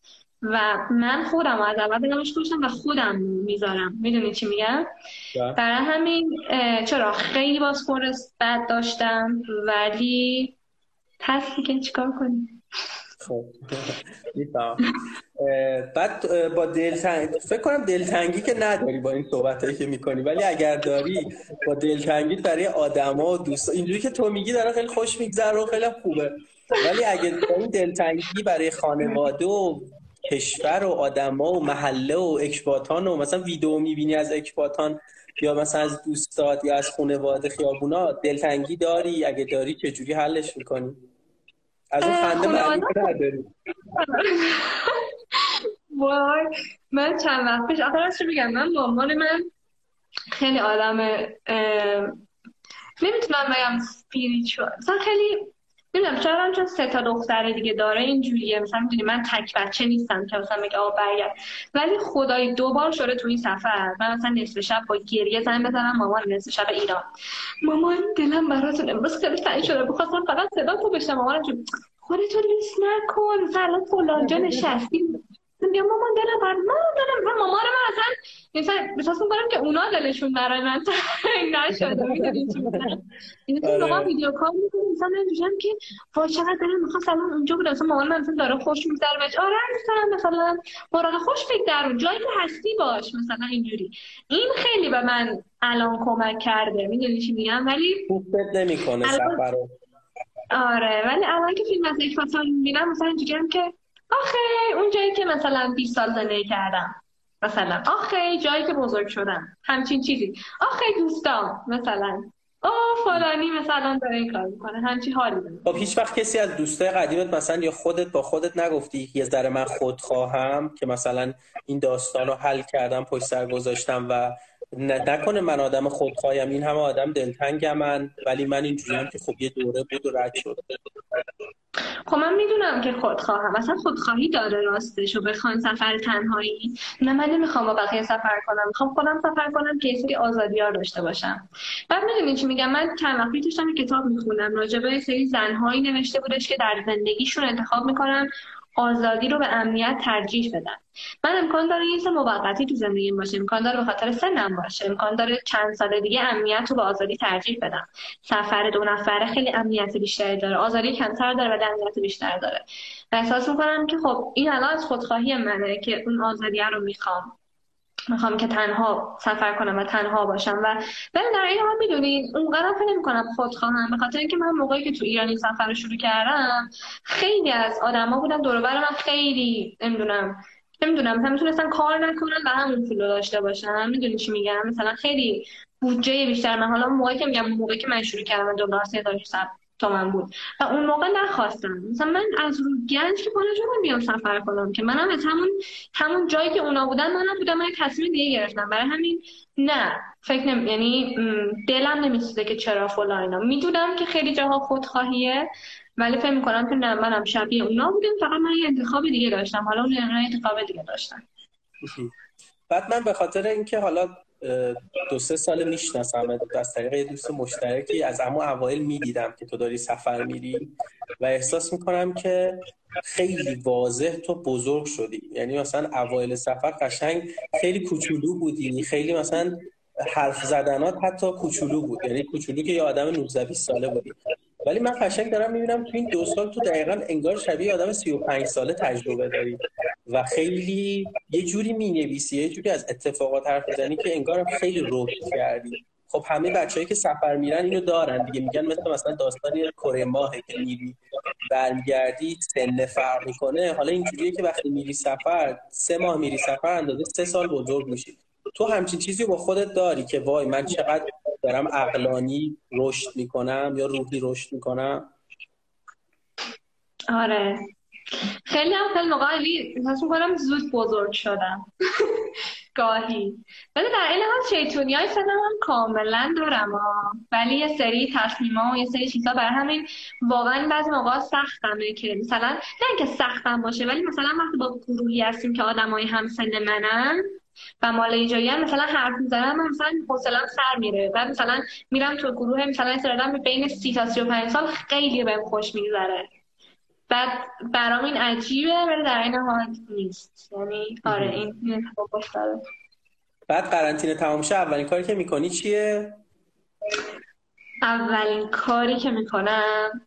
و من خودم از اول بگمش کشتم و خودم می‌ذارم. می‌دونی چی میگم؟ بله. برای همین چرا خیلی بازخور بد داشتم ولی پس که چیکار کنیم؟ خب. بعد با دلتنگ فکر کنم دلتنگی که نداری با این صحبت که می‌کنی ولی اگر داری با دلتنگی برای آدما و دوستا اینجوری که تو میگی داره خیلی خوش میگذره و خیلی خوبه. ولی اگه این دلتنگی برای خانواده و کشور و آدما و محله و اکباتان و مثلا ویدیو می‌بینی از اکباتان یا مثلا از دوستات یا از خانواده خیابونا دلتنگی داری؟ اگه داری چجوری حلش می‌کنی؟ از اون خنده معنی <laughs> وای من چند وقت پیش آخر از میگم من مامان من خیلی آدم نمی‌تونم بگم سپیریچوال مثلا خیلی نمی‌دونم شاید چون سه تا دختر دیگه داره اینجوریه. مثلا می‌دونی من تک بچه نیستم که مثلا میگه آقا برگرد. ولی خدای دو بار شده تو این سفر. من مثلا نصف شب با گریه زنگ بزنم مامان نصف شب ایران. مامان دلم براتون امروز خیلی تنگ شده. بخواستم فقط صدا تو بشم مامان خودتو لیست نکن. مثلا فلان جا نشستی. میگم مامان دلم بر مامان دلم من مامان من اصلا مثلا احساس می‌کنم که اونا دلشون برای من تنگ نشده. <laughs> می‌دونی چی این تو ویدیو کال می‌کنم مثلا من که وای چقدر دلم می‌خواست الان اونجا بودم مثلا مامان من مثلا داره خوش میگذره. بهش آره مثلا مثلا مورد خوش اون جایی که هستی باش مثلا اینجوری. این خیلی به من الان کمک کرده. می‌دونی چی میگم؟ ولی خوب نمی‌کنه سفر آره ولی الان که فیلم از یک فصل می‌بینم مثلا اینجوری که آخه اون جایی که مثلا 20 سال زندگی کردم. مثلا آخه جایی که بزرگ شدم. همچین چیزی. آخه دوستان مثلا. او فلانی مثلا داره این کار می‌کنه. همچین حالی داره. خب هیچ وقت کسی از دوستای قدیمت مثلا یا خودت با خودت نگفتی یه ذره من خود خواهم که مثلا این داستان رو حل کردم پشت سر گذاشتم و نکنه من آدم خودخواهیم. این همه آدم دلتنگم من ولی من اینجوری که خب یه دوره بود و رد شد. خب من می‌دونم که خودخواهم. اصلا خودخواهی داره راستش و بخوان سفر تنهایی. نه من نمی‌خوام با بقیه سفر کنم. می‌خوام خودم سفر کنم که یه سری آزادی ها داشته باشم. بعد می‌دونی چی میگم؟ من چند وقتی داشتم کتاب می‌خونم راجع به سری زنهایی نوشته بودش که در زندگیشون انتخاب می‌کنن آزادی رو به امنیت ترجیح بدن. من امکان داره یه موقتی تو زندگی باشه. امکان داره به خاطر سنم باشه. امکان داره چند سال دیگه امنیت رو به آزادی ترجیح بدم. سفر دو نفره خیلی امنیت بیشتری داره. آزادی کمتر داره و امنیت بیشتر داره. و احساس می‌کنم که خب این الان از خودخواهی منه که اون آزادی رو می‌خوام. می‌خوام که تنها سفر کنم و تنها باشم. و ولی در این حال می‌دونید اونقدر فکر کنم خود خواهم. به خاطر اینکه من موقعی که تو ایرانی سفر رو شروع کردم خیلی از آدما بودن دور من خیلی نمی‌دونم نمی‌دونم مثلا می‌تونستن کار نکنن و همون پول داشته باشن. می‌دونی چی میگم؟ مثلا خیلی بودجه بیشتر. من حالا موقعی که میگم موقعی که من شروع کردم دلار 3000 تومن بود. و اون موقع نخواستم. مثلا من از رو گنج که بالا جا بیام سفر کنم که منم از همون همون جایی که اونا بودن منم بودم من تصمیم دیگه گرفتم برای همین نه فکر نمی یعنی دلم نمیسوزه که چرا فلان اینا. می‌دونم که خیلی جاها خودخواهیه ولی فکر می‌کنم که نه منم شبیه اونا بودم فقط من یه انتخاب دیگه داشتم. حالا اون انتخاب دیگه داشتم. بعد من به خاطر اینکه حالا دو سه سال می‌شناسم از طریق یه دوست مشترکی از اما اوایل می‌دیدم که تو داری سفر میری و احساس می‌کنم که خیلی واضح تو بزرگ شدی. یعنی مثلا اوایل سفر قشنگ خیلی کوچولو بودی خیلی مثلا حرف زدنات حتی کوچولو بود. یعنی کوچولو که یه آدم 19 20 ساله بودی. ولی من قشنگ دارم می‌بینم تو این دو سال تو دقیقا انگار شبیه آدم 35 ساله تجربه داری. و خیلی یه جوری می‌نویسی یه جوری از اتفاقات حرف می‌زنی که انگار خیلی رشد کردی. خب همه بچههایی که سفر میرن اینو دارن دیگه. میگن مثل مثلا داستانی کره ماهه که میری برمیگردی سن فرق می‌کنه. حالا اینجوریه که وقتی میری سفر سه ماه میری سفر اندازه سه سال بزرگ میشی. تو همچین چیزی با خودت داری که وای من چقدر دارم عقلانی رشد می‌کنم یا روحی رشد می‌کنم؟ آره. خیلی هم خیلی موقع علی می‌کنم زود بزرگ شدم. <laughs> گاهی. ولی در این حال شیطونی های سنم هم کاملا دارم. ولی یه سری تصمیم و یه سری چیزا برای همین واقعا بعضی موقع سختمه که مثلا نه اینکه سختم باشه ولی مثلا وقتی با گروهی هستیم که آدمای هم سن منن و مال هم مثلا حرف می‌زنم من مثلا حوصله‌ام سر میره بعد مثلا میرم تو گروه مثلا استرادم بین 30 تا 35 سال خیلی بهم خوش میگذره. بعد برام این عجیبه ولی در این حال نیست. یعنی آره این خوش داره بعد قرنطینه تمام شه اولین کاری که می‌کنی چیه؟ اولین کاری که می‌کنم.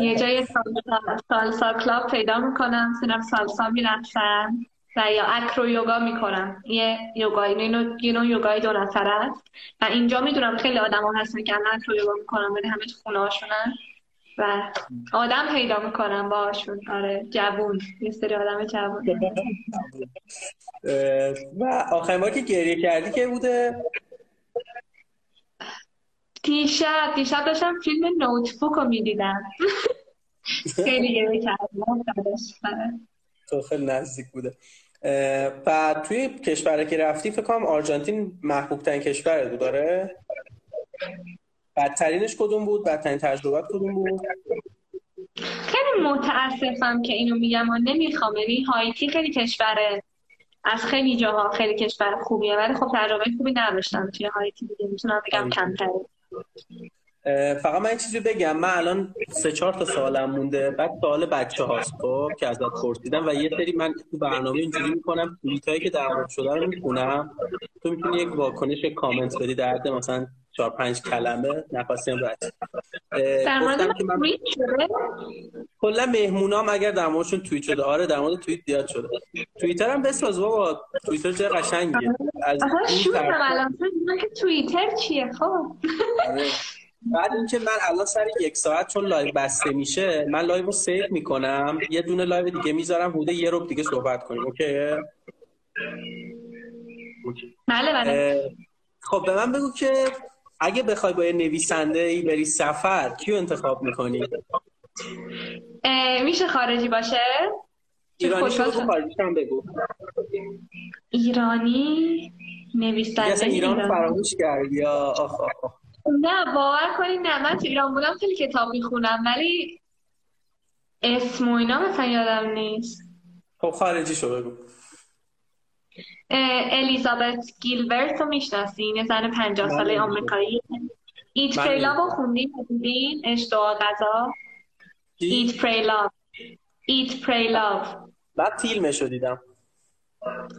یه جای <laughs> سالسا کلاب پیدا می‌کنم سینم سالسا می‌رفتم و یا اکرو یوگا می‌کنم. یه یوگای اینو یه نوع یوگای دو نفر است. و اینجا می‌دونم خیلی آدم ها هستن که اکرو یوگا می‌کنم ولی همه تو خونه هاشونن. و آدم پیدا می‌کنم باشون آره جوون. یه سری آدم جوون. و آخرین بار که گریه کردی که بوده؟ دیشب. دیشب داشتم فیلم نوتبوک رو می‌دیدم. <laughs> خیلی گریه کردم. تو خیلی نزدیک بوده. و توی کشور که رفتی فکر کنم آرژانتین محبوب ترین کشور بود داره بدترینش کدوم بود؟ بدترین تجربت کدوم بود؟ خیلی متاسفم که اینو میگم و نمی‌خوام. یعنی هایتی خیلی کشور از خیلی جاها خیلی کشور خوبیه ولی خب تجربه خوبی نداشتم توی هایتی دیگه. می‌تونم بگم کمتره. فقط من این چیزی بگم. من الان سه چهار تا سالم مونده. بعد سوال بچه هاست خب که ازت پرسیدم. و یه سری من تو برنامه اینجوری می‌کنم. توییت که در مورد شده رو می‌کنم تو می‌تونی یک واکنش کامنت بدی در مثلا چهار پنج کلمه. نفسیم رد در مورد که من... کلا مهمونام اگر در موردشون توییت شده. آره در مورد توییت زیاد شده. توییتر هم بساز بابا. توییتر چه قشنگیه. از الان که توییتر چیه؟ خب. آره. بعد اینکه من الان سر یک ساعت چون live بسته میشه من live رو save می‌کنم. یه دونه live دیگه می‌ذارم حدود یه ربع دیگه صحبت کنیم. Okay؟ بله بله. خب به من بگو که اگه بخوای با یه نویسنده ای بری سفر کیو انتخاب می‌کنی؟ میشه خارجی باشه؟ ایرانی خارجی هم بگو. ایرانی نویسنده اصلا ایران فراموش کرد یا آخ آخ. نه باور کنید نه. من تو ایران بودم خیلی کتاب می‌خونم ولی اسم و اینا مثلا یادم نیست. خب خارجی شو بگو. الیزابت گیلبرت رو می‌شناسین یه زن پنجاه ساله. آمریکایی. ایت پری لاو رو خوندین؟ دیدین اشتوا غذا؟ ایت پری لاو ایت پری لاو بعد فیلمش رو دیدم.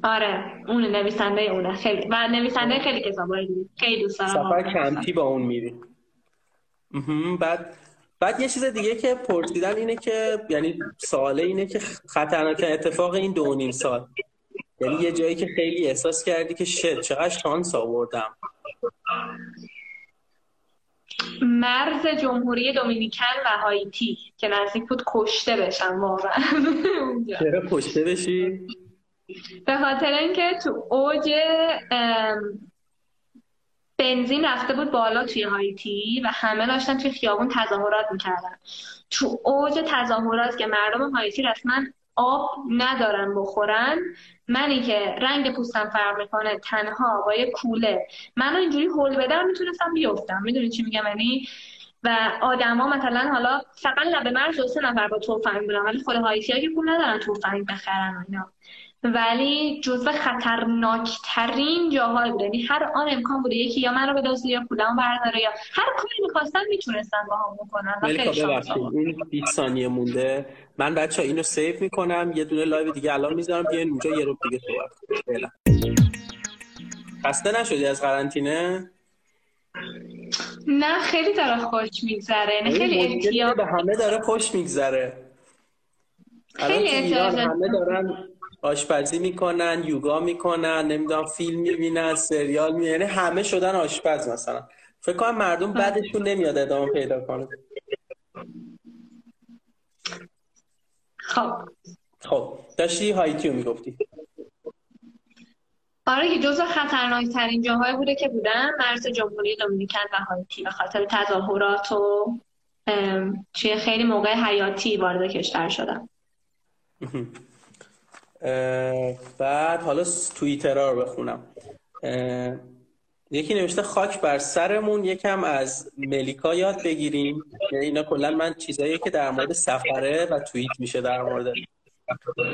آره اون نویسنده اونه. خیلی و نویسنده خیلی کتابایی خیلی دوست دارم سفر کمپی با اون میری. بعد بعد یه چیز دیگه که پرسیدن اینه که یعنی سواله اینه که خطرناک اتفاق این دو نیم سال. یعنی یه جایی که خیلی احساس کردی که شد چقدر شانس آوردم. مرز جمهوری دومینیکن و هایتی که نزدیک بود کشته بشم واقعا. <laughs> چرا کشته بشی؟ به خاطر اینکه تو اوج بنزین رفته بود بالا توی هایتی و همه داشتن توی خیابون تظاهرات می‌کردن. تو اوج تظاهرات که مردم هایتی رسما آب ندارن بخورن. منی که رنگ پوستم فرق می‌کنه تنها با یه کوله. منو اینجوری هول بدم می‌تونستم بیفتم. می‌دونی چی میگم؟ یعنی و آدما مثلا حالا فقط لبه مرز دو سه نفر با تفنگ بودن ولی خود هایتی که پول ندارن تفنگ بخرن اینا. ولی جزو خطرناکترین جاهای بوده یعنی هر آن امکان بوده یکی یا من رو بدزده یا پولمو برداره یا هر کاری می‌خواستن می‌تونستن با هم بکنن این 20 ثانیه مونده. من بچه ها اینو save می‌کنم یه دونه live دیگه الان می‌ذارم بیاین اونجا یه ربع دیگه صحبت خسته نشدی از قرنطینه؟ نه خیلی داره خوش میگذره نه خیلی احتیاط به همه داره خوش میگذره. خیلی همه دارن آشپزی می‌کنن یوگا می‌کنن نمی‌دونم فیلم می‌بینن سریال می یعنی همه شدن آشپز مثلا. فکر کنم مردم بعدشون نمیاد ادامه پیدا کنه. خب. خب. داشتی هایتیو می‌گفتی. آره که جزو خطرناک ترین جاهای بوده که بودن مرز جمهوری دومینیکن و هایتی. به خاطر تظاهرات و توی خیلی موقع حیاتی وارد کشور شدن. بعد حالا توییترها رو بخونم. یکی نوشته خاک بر سرمون یکم از ملیکا یاد بگیریم. یعنی اینا کلا من چیزایی که در مورد سفره و توییت میشه در مورد.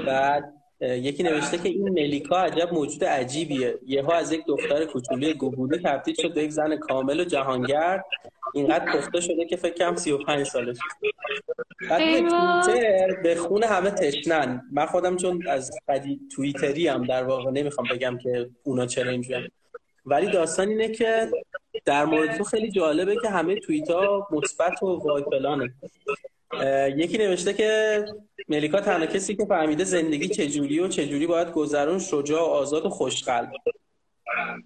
بعد یکی نوشته که این ملیکا عجب موجود عجیبیه. یهو از یک دختر کوچولی گوگولی تبدیل شد به یک زن کامل و جهانگرد. اینقدر پخته شده که فکر کنم 35 سالش بعد توییتر به خون همه تشنن. من خودم چون از قدی توییتری هم در واقع نمی‌خوام بگم که اونا چرا اینجوریه ولی داستان اینه که در مورد تو خیلی جالبه که همه توییت ها مثبت و وای فلانه. یکی نوشته که ملیکا تنها کسی که فهمیده زندگی چجوری و چجوری باید گذرون شجاع و آزاد و خوشقلب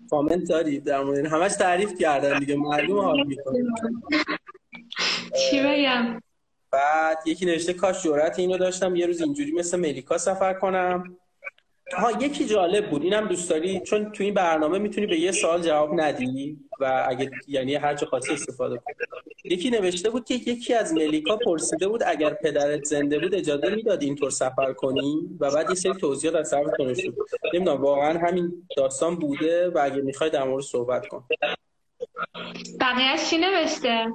کامنت داری در مورد همش تعریف کردن دیگه معلوم حال می‌کنه چی بگم؟ بعد یکی نوشته کاش جرأت اینو داشتم یه روز اینجوری مثل ملیکا سفر کنم. ها یکی جالب بود. اینم دوست داری؟ چون تو این برنامه می‌تونی به یه سال جواب ندی و اگه یعنی هر چه خواستی استفاده کنی. یکی نوشته بود که یکی از ملیکا پرسیده بود اگر پدرت زنده بود اجازه می‌داد اینطور سفر کنی؟ و بعد یه سری توضیحات از طرف تو شد. نمی‌دونم واقعا همین داستان بوده و اگه می‌خوای در مورد صحبت کن. بقیهش چی نوشته؟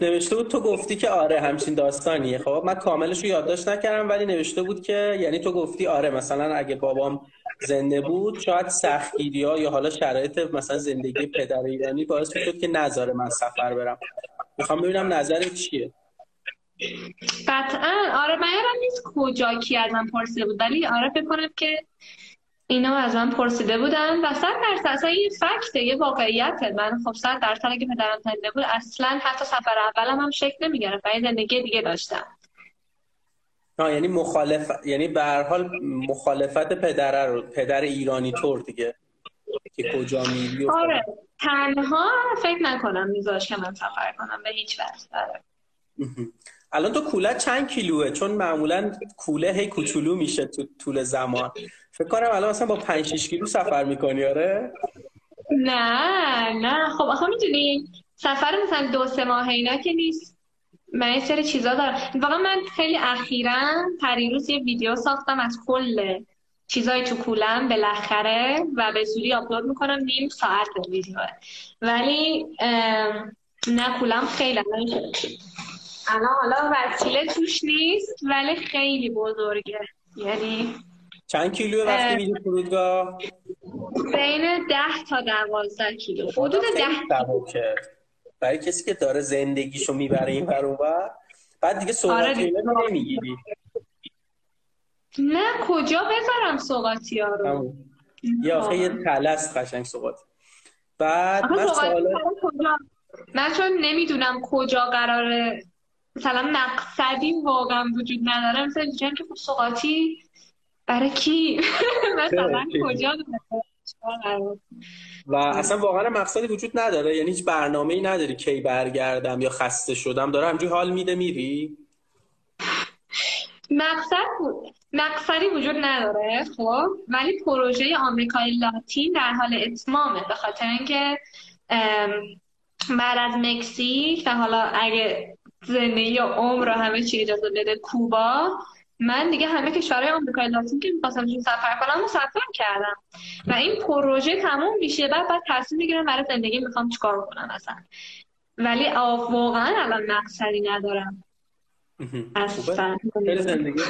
نوشته بود تو گفتی که آره همچین داستانیه. خب من کاملش رو یادداشت نکردم ولی نوشته بود که یعنی تو گفتی آره مثلا اگه بابام زنده بود شاید سختگیری یا حالا شرایط مثلا زندگی پدر ایرانی باعث شد که نذاره من سفر برم. می‌خوام ببینم نظرت چیه؟ قطعا. آره من یادم نیست کجا کی از من پرسیده بود ولی آره فکر کنم که اینا از من پرسیده بودن و صد درصد اصلا یه فکته یه واقعیته. من خب صد درصد اگه پدرم زنده بود اصلا حتی سفر اولم هم شکل نمی‌گرفت و زندگی دیگه داشتم. آه یعنی مخالف یعنی به هر حال مخالفت پدر رو پدر ایرانی طور دیگه. که کجا میری آره. تنها فکر نکنم میذاش که من سفر کنم به هیچ وقت آره. الان تو کوله چند کیلوه؟ چون معمولا کوله هی کوچولو میشه تو طول زمان. فکر کنم الان مثلا با 5 6 کیلو سفر می‌کنی آره؟ نه نه. خب آخه می‌دونی سفر مثلا دو سه ماه اینا که نیست. من یه سری چیزا دارم. واقعا من خیلی اخیرا پریروز یه ویدیو ساختم از کل چیزای تو کولم بالاخره و به زودی آپلود می‌کنم نیم ساعت ویدیو ولی نه کولم خیلی حالا وسیله توش نیست ولی خیلی بزرگه. یعنی چند کیلو وقتی میری فرودگاه؟ بین ده تا دوازده کیلو. حدود ده برای کسی که داره زندگیشو می‌بره این و بعد دیگه سوغاتی آره. نمی‌گیری. نه کجا بذارم سوغاتی ها رو؟ یا آخه یه تلست قشنگ سوغاتی. بعد من سوال من چون نمی‌دونم کجا قراره مثلا مقصدی واقعا وجود نداره. مثلا اینجا که خب سوغاتی برای کی؟ <laughs> مثلا کجا و اصلا واقعا مقصدی وجود نداره. یعنی هیچ برنامه ای نداری کی برگردم یا خسته شدم. داره همجوری حال میده میری. مقصد بود مقصدی وجود نداره خب؟ ولی پروژه آمریکای لاتین در حال اتمامه. به خاطر اینکه بعد از مکزیک و حالا اگه زندگی یا عمر و همه چی اجازه بده. کوبا من دیگه همه کشورهای آمریکای لاتین که می‌خواستم سفر کنم و سفر کردم. و این پروژه تموم میشه. بعد بعد تصمیم می‌گیرم برای زندگی می‌خوام چیکار کنم اصلا. ولی واقعا الان مقصدی ندارم. اصلا زندگی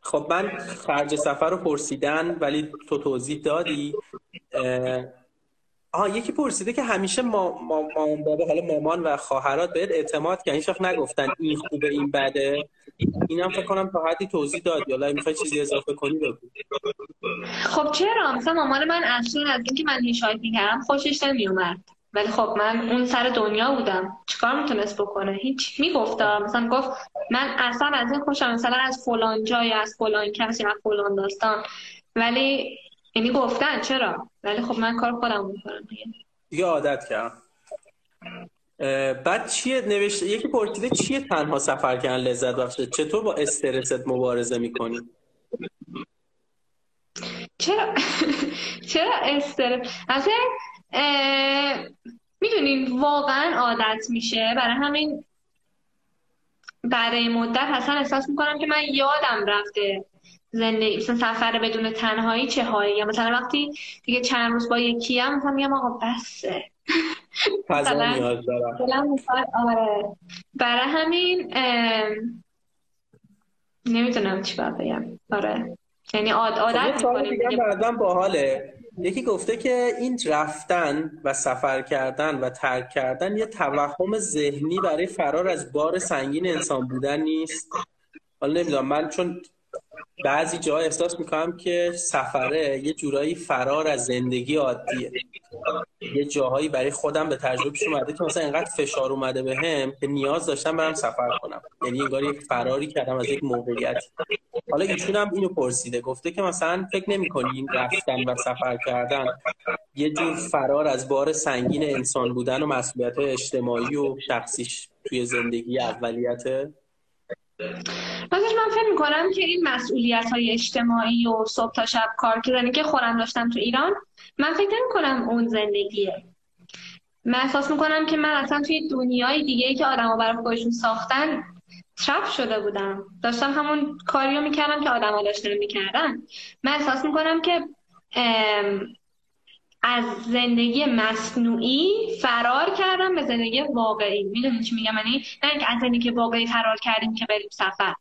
خب من خرج سفر رو پرسیدن ولی تو توضیح دادی. آها یکی پرسیده که همیشه ما مامان بابا حالا مامان و خواهرات بهت اعتماد که هیچ نگفتن این خوبه این بده. اینم فکر کنم تا حدی توضیح داد یا می‌خوای چیزی اضافه کنی بگو. خب چرا؟ مثلا مامان من اصلا از اینکه من هیچ کردم خوشش نمیومد ولی خب من اون سر دنیا بودم. چیکار می‌تونست بکنه؟ هیچ می‌گفتم مثلا گفت من اصلا از این خوشم مثلا از فلان جای از فلان کسی از فلان داستان. ولی یعنی گفتن چرا؟ ولی خب من کار خودم می‌کنم. دیگه عادت کردم. بعد چیه نوشته یکی پرسیده چیه تنها سفر کردن لذت بخشه؟ چطور با استرست مبارزه می‌کنی؟ چرا؟ چرا استرس؟ اصلا می‌دونین واقعا عادت میشه. برای همین بعد این مدت اصلا احساس می‌کنم که من یادم رفته. زندگی مثلا سفر بدون تنهایی چه هایی یا مثلا وقتی دیگه چند روز با یکی هم مثلا میگم آقا بسه. مثلا آره. برای همین نمی‌تونم چی باید بگم. آره. یعنی عادت خب، می‌کنیم باحاله. یکی گفته که این رفتن و سفر کردن و ترک کردن یه توهم ذهنی برای فرار از بار سنگین انسان بودن نیست. حالا نمی‌دونم. من چون بعضی جا احساس می‌کنم که سفره یه جورایی فرار از زندگی عادیه. یه جاهایی برای خودم به تجربه اومده که مثلا اینقدر فشار اومده به هم که نیاز داشتم برم سفر کنم. یعنی انگار یک فراری کردم از یک موقعیت حالا ایشون هم اینو پرسیده. گفته که مثلا فکر نمی این رفتن و سفر کردن یه جور فرار از بار سنگین انسان بودن و مسئولیت اجتماعی و شخصیش توی زندگی اولیته؟ مثلا من فکر می‌کنم که این مسئولیت های اجتماعی و صبح تا شب کار کردنی که خودم داشتم تو ایران من فکر نمی کنم اون زندگیه. من احساس می‌کنم که من اصلا توی دنیای دیگه که آدما برای خودشون ساختن ترپ شده بودم. داشتم همون کاری رو می‌کردم که آدما داشتن می‌کردن. من احساس می‌کنم که از زندگی مصنوعی فرار کردم به زندگی واقعی. می‌دونی چی میگم؟ یعنی نه اینکه از زندگی واقعی فرار کردیم که بریم سفر.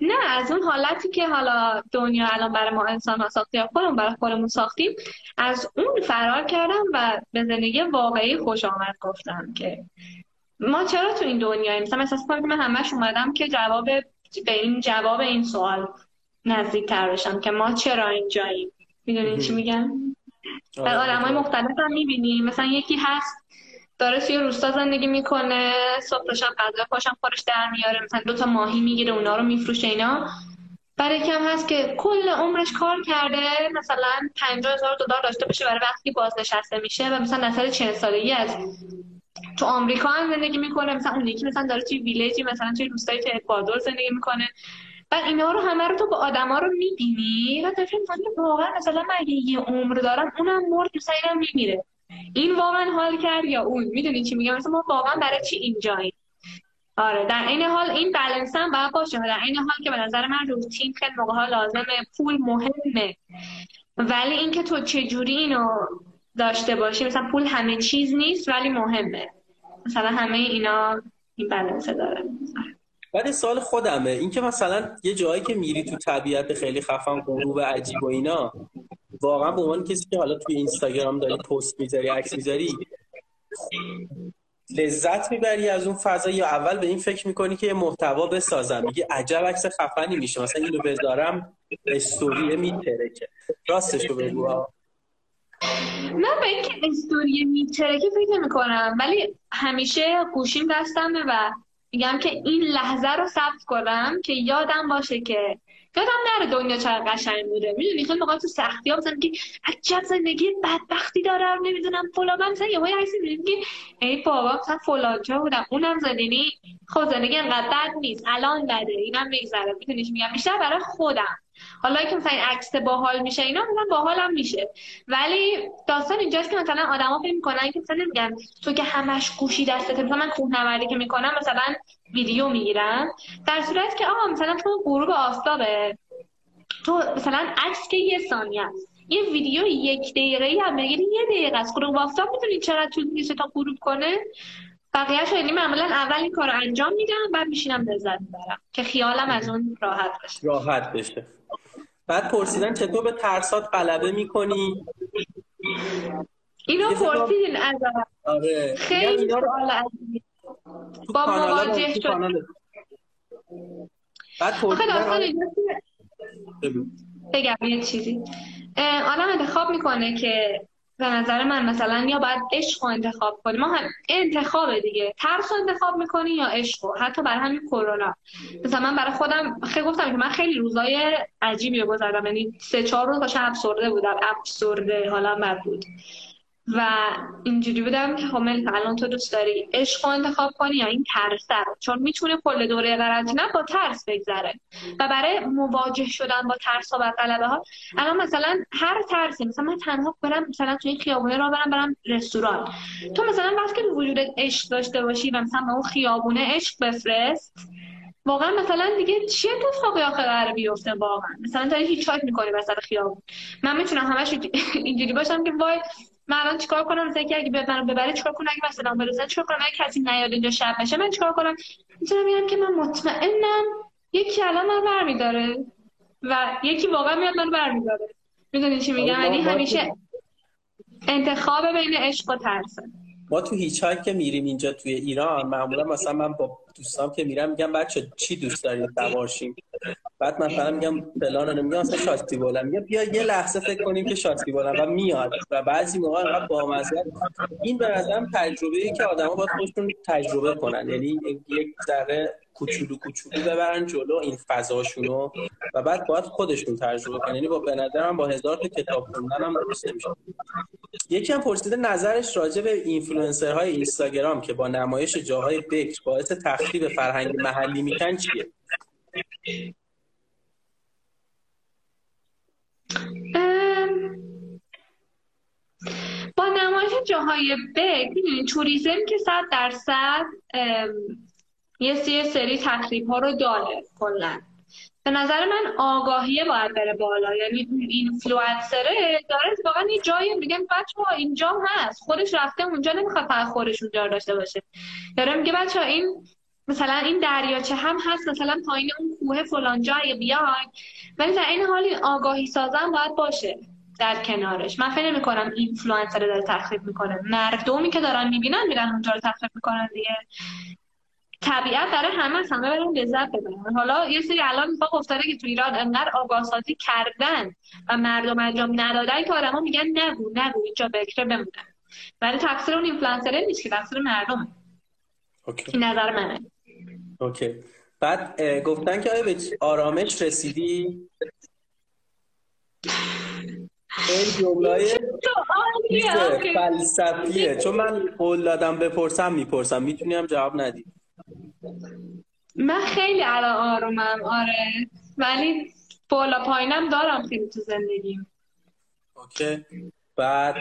نه از اون حالتی که حالا دنیا الان برای ما انسان ها ساختی یا خودمون برای خودمون ساختیم از اون فرار کردم و به زندگی واقعی خوش آمد گفتم که ما چرا تو این دنیاییم؟ مثلا احساس کنم که من همش اومدم که جواب به این جواب این سوال نزدیک تر بشم که ما چرا اینجاییم؟ می‌دونین چی میگم؟ در آدم های مختلف هم می‌بینیم. مثلا یکی هست داره توی روستا زندگی می‌کنه صبح شب غذا پاشم خورش در میاره مثلا دو تا ماهی می‌گیره اونا رو میفروشه اینا. برای کم هست که کل عمرش کار کرده مثلا 50 هزار دلار داشته باشه برای وقتی بازنشسته میشه و مثلا نسل 40 سالگی از تو آمریکا هم زندگی می‌کنه. مثلا اون یکی مثلا داره توی ویلیجی مثلا توی روستایی تو اکوادور زندگی می‌کنه. و اینا رو همه رو تو با آدما رو می‌بینی؟ و تو فکر واقعا مثلا من یه عمر دارم اونم مرد مثلا اینم میمیره. این واقعا حال کرد یا اون؟ می‌دونی چی میگم؟ مثلا ما واقعا برای چی اینجاییم؟ آره در این حال این بلنس هم باید باشه در این حال که به نظر من روتین خیلی موقع ها لازمه پول مهمه. ولی اینکه تو چجوری اینو داشته باشی؟ مثلا پول همه چیز نیست ولی مهمه. مثلا همه اینا این بلنس داره. بعد سال خودمه. اینکه مثلا یه جایی که میری تو طبیعت خیلی خفن غروب عجیب و اینا واقعا به عنوان کسی که حالا توی اینستاگرام داری پست می‌ذاری عکس می‌ذاری لذت می‌بری از اون فضا. یا اول به این فکر می‌کنی که یه محتوا بسازم. میگه عجب عکس خفنی میشه. مثلا اینو بذارم استوری میترکه راستش رو بگو. من به اینکه استوری میترکه فکر می‌کنم ولی همیشه گوشیم دستمه و میگم که این لحظه رو ثبت کنم که یادم باشه که یادم نره دنیا چقدر قشنگ بوده. می‌دونی خیلی موقع تو سختی ها مثلا که عجب زندگی بدبختی دارم نمی‌دونم فلان. من مثلا یهو که ای بابا مثلا فلان جا بودم اونم زندگی خود زندگی انقدر نیست الان بده اینم میگذره. می‌دونی میگم؟ بیشتر برای خودم. حالا که مثلا عکس باحال میشه اینا مثلا باحالم میشه. ولی داستان اینجاست که مثلا آدما فکر می‌کنن که مثلا میگن تو که همش گوشی دستت مثلا من کوهنوردی که می‌کنم مثلا ویدیو می‌گیرم. در صورت که آقا مثلا تو غروب آفتابه. تو مثلا عکس که یه ثانیه است. یه ویدیو یک دقیقه هم بگیری یه دقیقه است. غروب آفتاب می‌تونی چقدر طول می‌کشه تا غروب کنه؟ بقیه شدی معمولا اول این کار انجام میدم بعد میشینم لذت می‌برم که خیالم از اون راحت بشه راحت بشه. بعد پرسیدن چطور به ترسات غلبه می‌کنی؟ اینو پرسیدین از آره. خیلی سوال با مواجه شد بعد پرسیدن بگم یه چیزی. آدم انتخاب می‌کنه که به نظر من مثلا یا باید عشق رو انتخاب کنی. ما هم انتخاب دیگه. ترس رو انتخاب می‌کنی یا عشق رو؟ حتی برای همین کرونا. مثلا من برای خودم خیلی گفتم که من خیلی روزای عجیبی رو گذردم یعنی سه چهار روز داشتم افسرده بودم. افسرده. حالا من بود. و اینجوری بودم که خب الان تو دوست داری عشق رو انتخاب کنی یا این ترس رو؟ چون می‌تونه کل دوره قرنطینه با ترس بگذره. و برای مواجه شدن با ترس و غلبه ها الان مثلا هر ترسی مثلا من تنها برم مثلا تو این خیابونه را برم برم رستوران. تو مثلا وقتی که وجودت عشق داشته باشی و مثلا به اون خیابونه عشق بفرست واقعا مثلا دیگه چی اتفاقی آخه قرار بیفته واقعا؟ مثلا تا هیچ چاک می‌کنی مثلا خیابون. من می‌تونم همش اینجوری باشم که وای من الان چیکار کنم؟ مثلا اگه منو ببره چیکار کنم؟ اگه مثلا برسن چیکار کنم؟ اگه کسی نیاد اینجا شب بشه من چیکار کنم؟ می‌تونم میگم که من مطمئنم یکی الان من برمیداره و یکی واقعا میاد منو برمیداره. می‌دونی چی میگم؟ یعنی همیشه انتخاب بین عشق و ترسه ما تو هیچ که میریم اینجا توی ایران معمولا مثلا من با دوستام که میرم میگم بچه چی دوست دارید سوارشیم بعد مثلا میگم فلان رو میگم مثلا شاستی بولم میگم بیا یه لحظه فکر کنیم که شاستی بولم و میاد. و بعضی موقع با این به نظرم تجربه ای که آدما باید خودشون تجربه کنن. یعنی یک ذره کوچولو کوچولو ببرن جلو این فضاشونو و بعد باید خودشون تجربه کنن. یعنی با به نظرم با هزار تا کتاب خوندن هم درست نمیشه. یکی هم پرسیده نظرش راجع به اینفلوئنسرهای اینستاگرام که با نمایش جاهای بکر باعث تخریب فرهنگ محلی میشن چیه؟ با نمایش جاهای بگ توریزم که صد درصد یه سری تقریب ها رو داره کلا. به نظر من آگاهیه باید بره بالا. یعنی اینفلوئنسره داره واقعا یه جایی میگن بچه ها اینجا هست. خودش رفته اونجا نمی‌خواد فقط خودش اونجا داشته باشه. داره میگه بچه ها این مثلا این دریاچه هم هست مثلا پایین اون کوه فلان جای بیاین. ولی در این حال این آگاهی سازن باید باشه در کنارش. من فکر کنم اینفلوئنسر داره تخریب می‌کنه. مردمی که دارن می‌بینن میرن اونجا رو تخریب می‌کنن دیگه. طبیعت داره همه از همه برن لذت ببرن. حالا یه سری الان اتفاق افتاده که تو ایران انقدر آگاه سازی کردن و مردم انجام ندادن که آدما میگن نگو نگو اینجا بکره بمونن. ولی تقصیر اون اینفلوئنسر نیست که تقصیر مردمه. Okay. این نظر منه. Okay. بعد گفتن که آیا به آرامش رسیدی؟ این جمله فلسفیه. چون من قول دادم بپرسم می‌پرسم. می‌تونی هم جواب ندی. من خیلی الان آرومم آره. ولی بالا پایینم دارم خیلی تو زندگیم. اوکی. بعد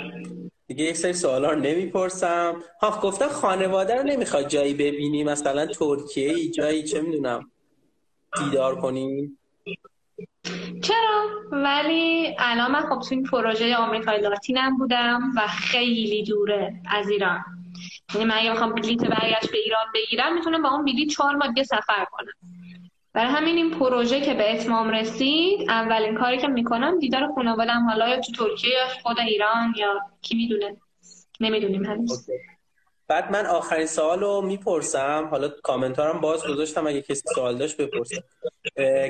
دیگه یک سری سوالا رو نمی‌پرسم. ها گفتم خانواده رو نمی‌خواد جایی ببینی؟ مثلا ترکیه ای جایی چه می‌دونم دیدار کنی؟ چرا؟ ولی الان من خب تو این پروژه آمریکای لاتینم بودم و خیلی دوره از ایران. یعنی من اگه بخوام بلیت برگشت به ایران بگیرم می‌تونم با اون بلیت چهار ماه سفر کنم. برای همین این پروژه که به اتمام رسید اولین کاری که می‌کنم دیدار خانوادم حالا یا تو ترکیه یا خود ایران یا کی می‌دونه؟ نمی‌دونیم هنوز. بعد من آخرین سوال رو می‌پرسم. حالا کامنتارم باز گذاشتم اگه کسی سوال داشت بپرسه.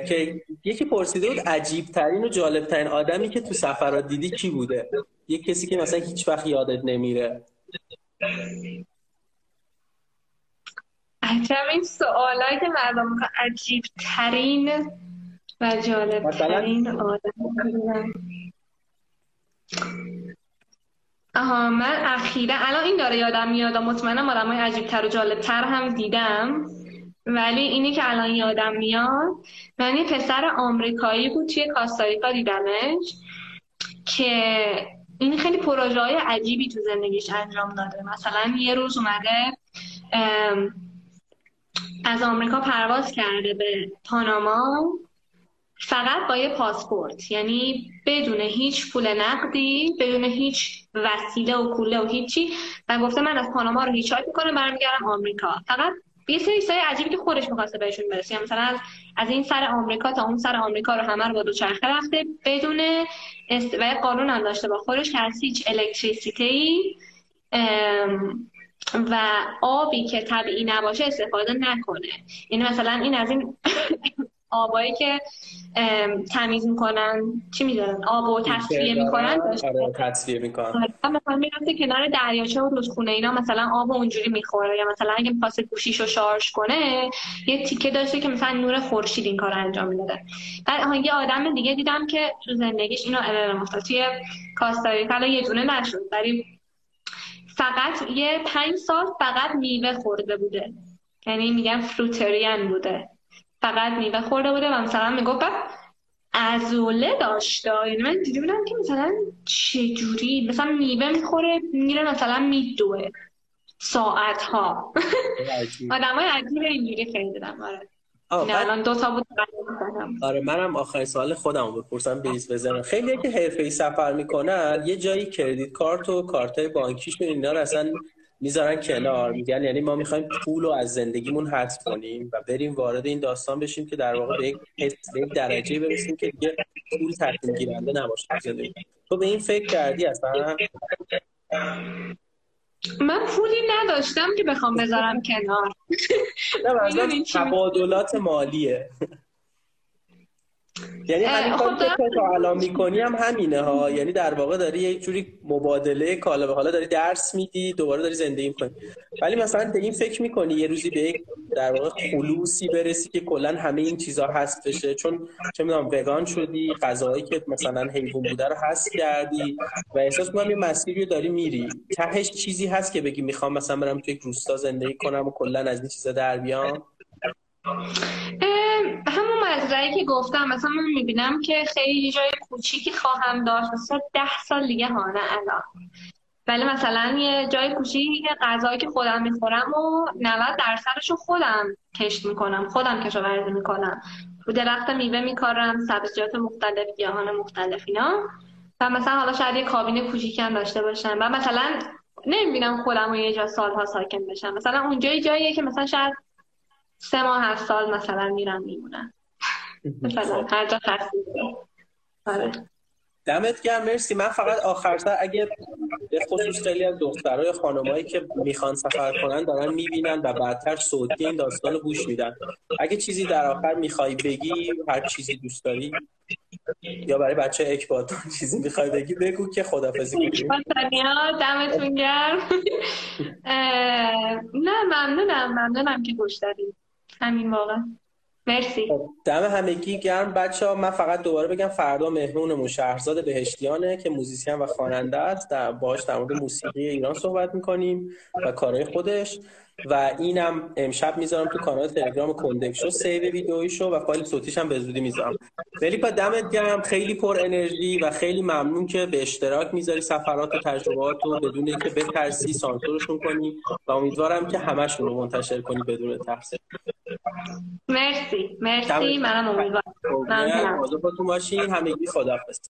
که یکی پرسیده بود عجیب ترین و جالب ترین آدمی که تو سفرات دیدی کی بوده؟ یه کسی که مثلا هیچ وقت یادت نمیره. عجب این سوالایی که مردم عجیب ترین و جالب ترین آدم. آها من اخیرا الان این داره یادم میاد مطمئنم آدم های عجیب تر و جالب تر هم دیدم. ولی اینی که الان یادم میاد من یه پسر آمریکایی بود توی کاستاریکا دیدمش که این خیلی پروژه های عجیبی تو زندگیش انجام داده. مثلا یه روز اومده از آمریکا پرواز کرده به پاناما فقط با یه پاسپورت. یعنی بدون هیچ پول نقدی بدون هیچ وسیله و کوله و هیچی. و گفته من از پاناما رو هیچایت می‌کنه برمیگردم آمریکا. فقط یه سری سری عجیبی که خودش می‌خواسته بهشون برسه. یعنی مثلا از, از این سر آمریکا تا اون سر آمریکا رو همه رو با دوچرخه رفته. بدون است... و قانون هم داشته با خودش که از هیچ الکتریسیتی و آبی که طبیعی نباشه استفاده نکنه. یعنی مثلا این از این <coughs> آبایی که تمیز می‌کنن چی می‌ذارن آب و تصفیه می‌کنن. آره تصفیه می‌کنن. مثلا می‌رفته کنار دریاچه و رودخونه اینا مثلا آب اونجوری می‌خوره. یا مثلا اگه می‌خواست گوشیشو شارژ کنه یه تیکه داشته که مثلا نور خورشید این کار انجام می‌داده. بعد یه آدم دیگه دیدم که تو زندگیش اینو توی کاستاریکا یه دونه نشد. ولی فقط یه پنج سال فقط میوه خورده بوده. یعنی میگن فروتریان بوده. فقط میوه خورده بوده و مثلا می‌گفت ازوله داشته یعنی من دیدی بودم که مثلا چجوری؟ مثلا میوه می‌خوره میره مثلا میدوه ساعت ها <laughs> آدم های عجیب اینجوری خیلی دیدم آره. نه الان دو تا بود آره منم آخرین سوال خودم رو بپرسم بریز بزنم. خیلی که حرفه ای سفر می‌کنن یه جایی کردیت کارت و کارت بانکیشون اینا رو اصلا می‌ذارن کنار. میگن یعنی ما می‌خوایم پول رو از زندگیمون حذف کنیم و بریم وارد این داستان بشیم که در واقع به یک, درجه برسیم که دیگه پول تصمیم گیرنده نباشه. تو به این فکر کردی اصلا؟ من پولی نداشتم که بخوام بذارم کنار. تبادلات مالیه. یعنی همین کاری که تو الان می‌کنی هم همینه ها. یعنی در واقع داری یک جوری مبادله کالا به حالا داری درس میدی دوباره داری زندگی می‌کنی. ولی مثلا به این فکر می‌کنی یه روزی به یک در واقع خلوصی برسی که کلا همه این چیزها هست بشه؟ چون چه می‌دونم وگان شدی غذاهایی که مثلا حیوان بوده رو هست کردی و احساس می‌کنم یه مسیری رو داری میری. تهش چیزی هست که بگی می‌خوام مثلا برم تو یک روستا زندگی کنم و کلا از این چیزا در بیام؟ همون مزرعه که گفتم مثلا من می‌بینم که خیلی جای کوچیکی خواهم داشت. مثلا ده سال دیگه هانه الان. ولی مثلا یه جای کوچیک غذایی که خودم می‌خورم و 90 درصدش رو خودم کشت می‌کنم خودم کشاورزی می‌کنم. رو درخت میوه میکارم سبزیجات مختلف گیاهان مختلف اینا. و مثلا حالا شاید یه کابین کوچیکم داشته باشم. و مثلا نمی‌بینم خودم رو یه جا سالها ساکن بشم مثلا اونجا جاییه که مثلا شاید سه ماه هفت سال مثلا میرم میمونم مثلا هر جا آره. دمت گرم مرسی. من فقط آخر سر اگه به خصوص خیلی از دخترای خانمایی که می‌خوان سفر کنن دارن می‌بینن و بعدتر صوتی این داستان رو گوش میدن. اگه چیزی در آخر می‌خوای بگی هر چیزی دوست داری یا برای بچه اکباتون چیزی می‌خوای بگی بگو که خدافزی کنیم دمتون گرم. <laughs> نه ممنونم ممنونم که گوش دادیم همین واقع مرسی. خب، دم همگی گرم. بچه ها من فقط دوباره بگم فردا مهمونمون شهرزاد بهشتیانه که موزیسین و خواننده است. در باش در مورد موسیقی ایران صحبت می‌کنیم و کارهای خودش. و اینم امشب می‌ذارم تو کانال تلگرام کندک شو سیو ویدئویشو و فایل صوتیش هم به زودی می‌ذارم. خیلی با دمت گرم. خیلی پر انرژی و خیلی ممنون که به اشتراک می‌ذاری. سفرات و تجربات رو بدون اینکه بترسی سانسورشون کنی و امیدوارم که همشون رو منتشر کنی بدون ترس. مرسی. مرسی. منم امیدوارم. ممنونم. همگی خداحافظ.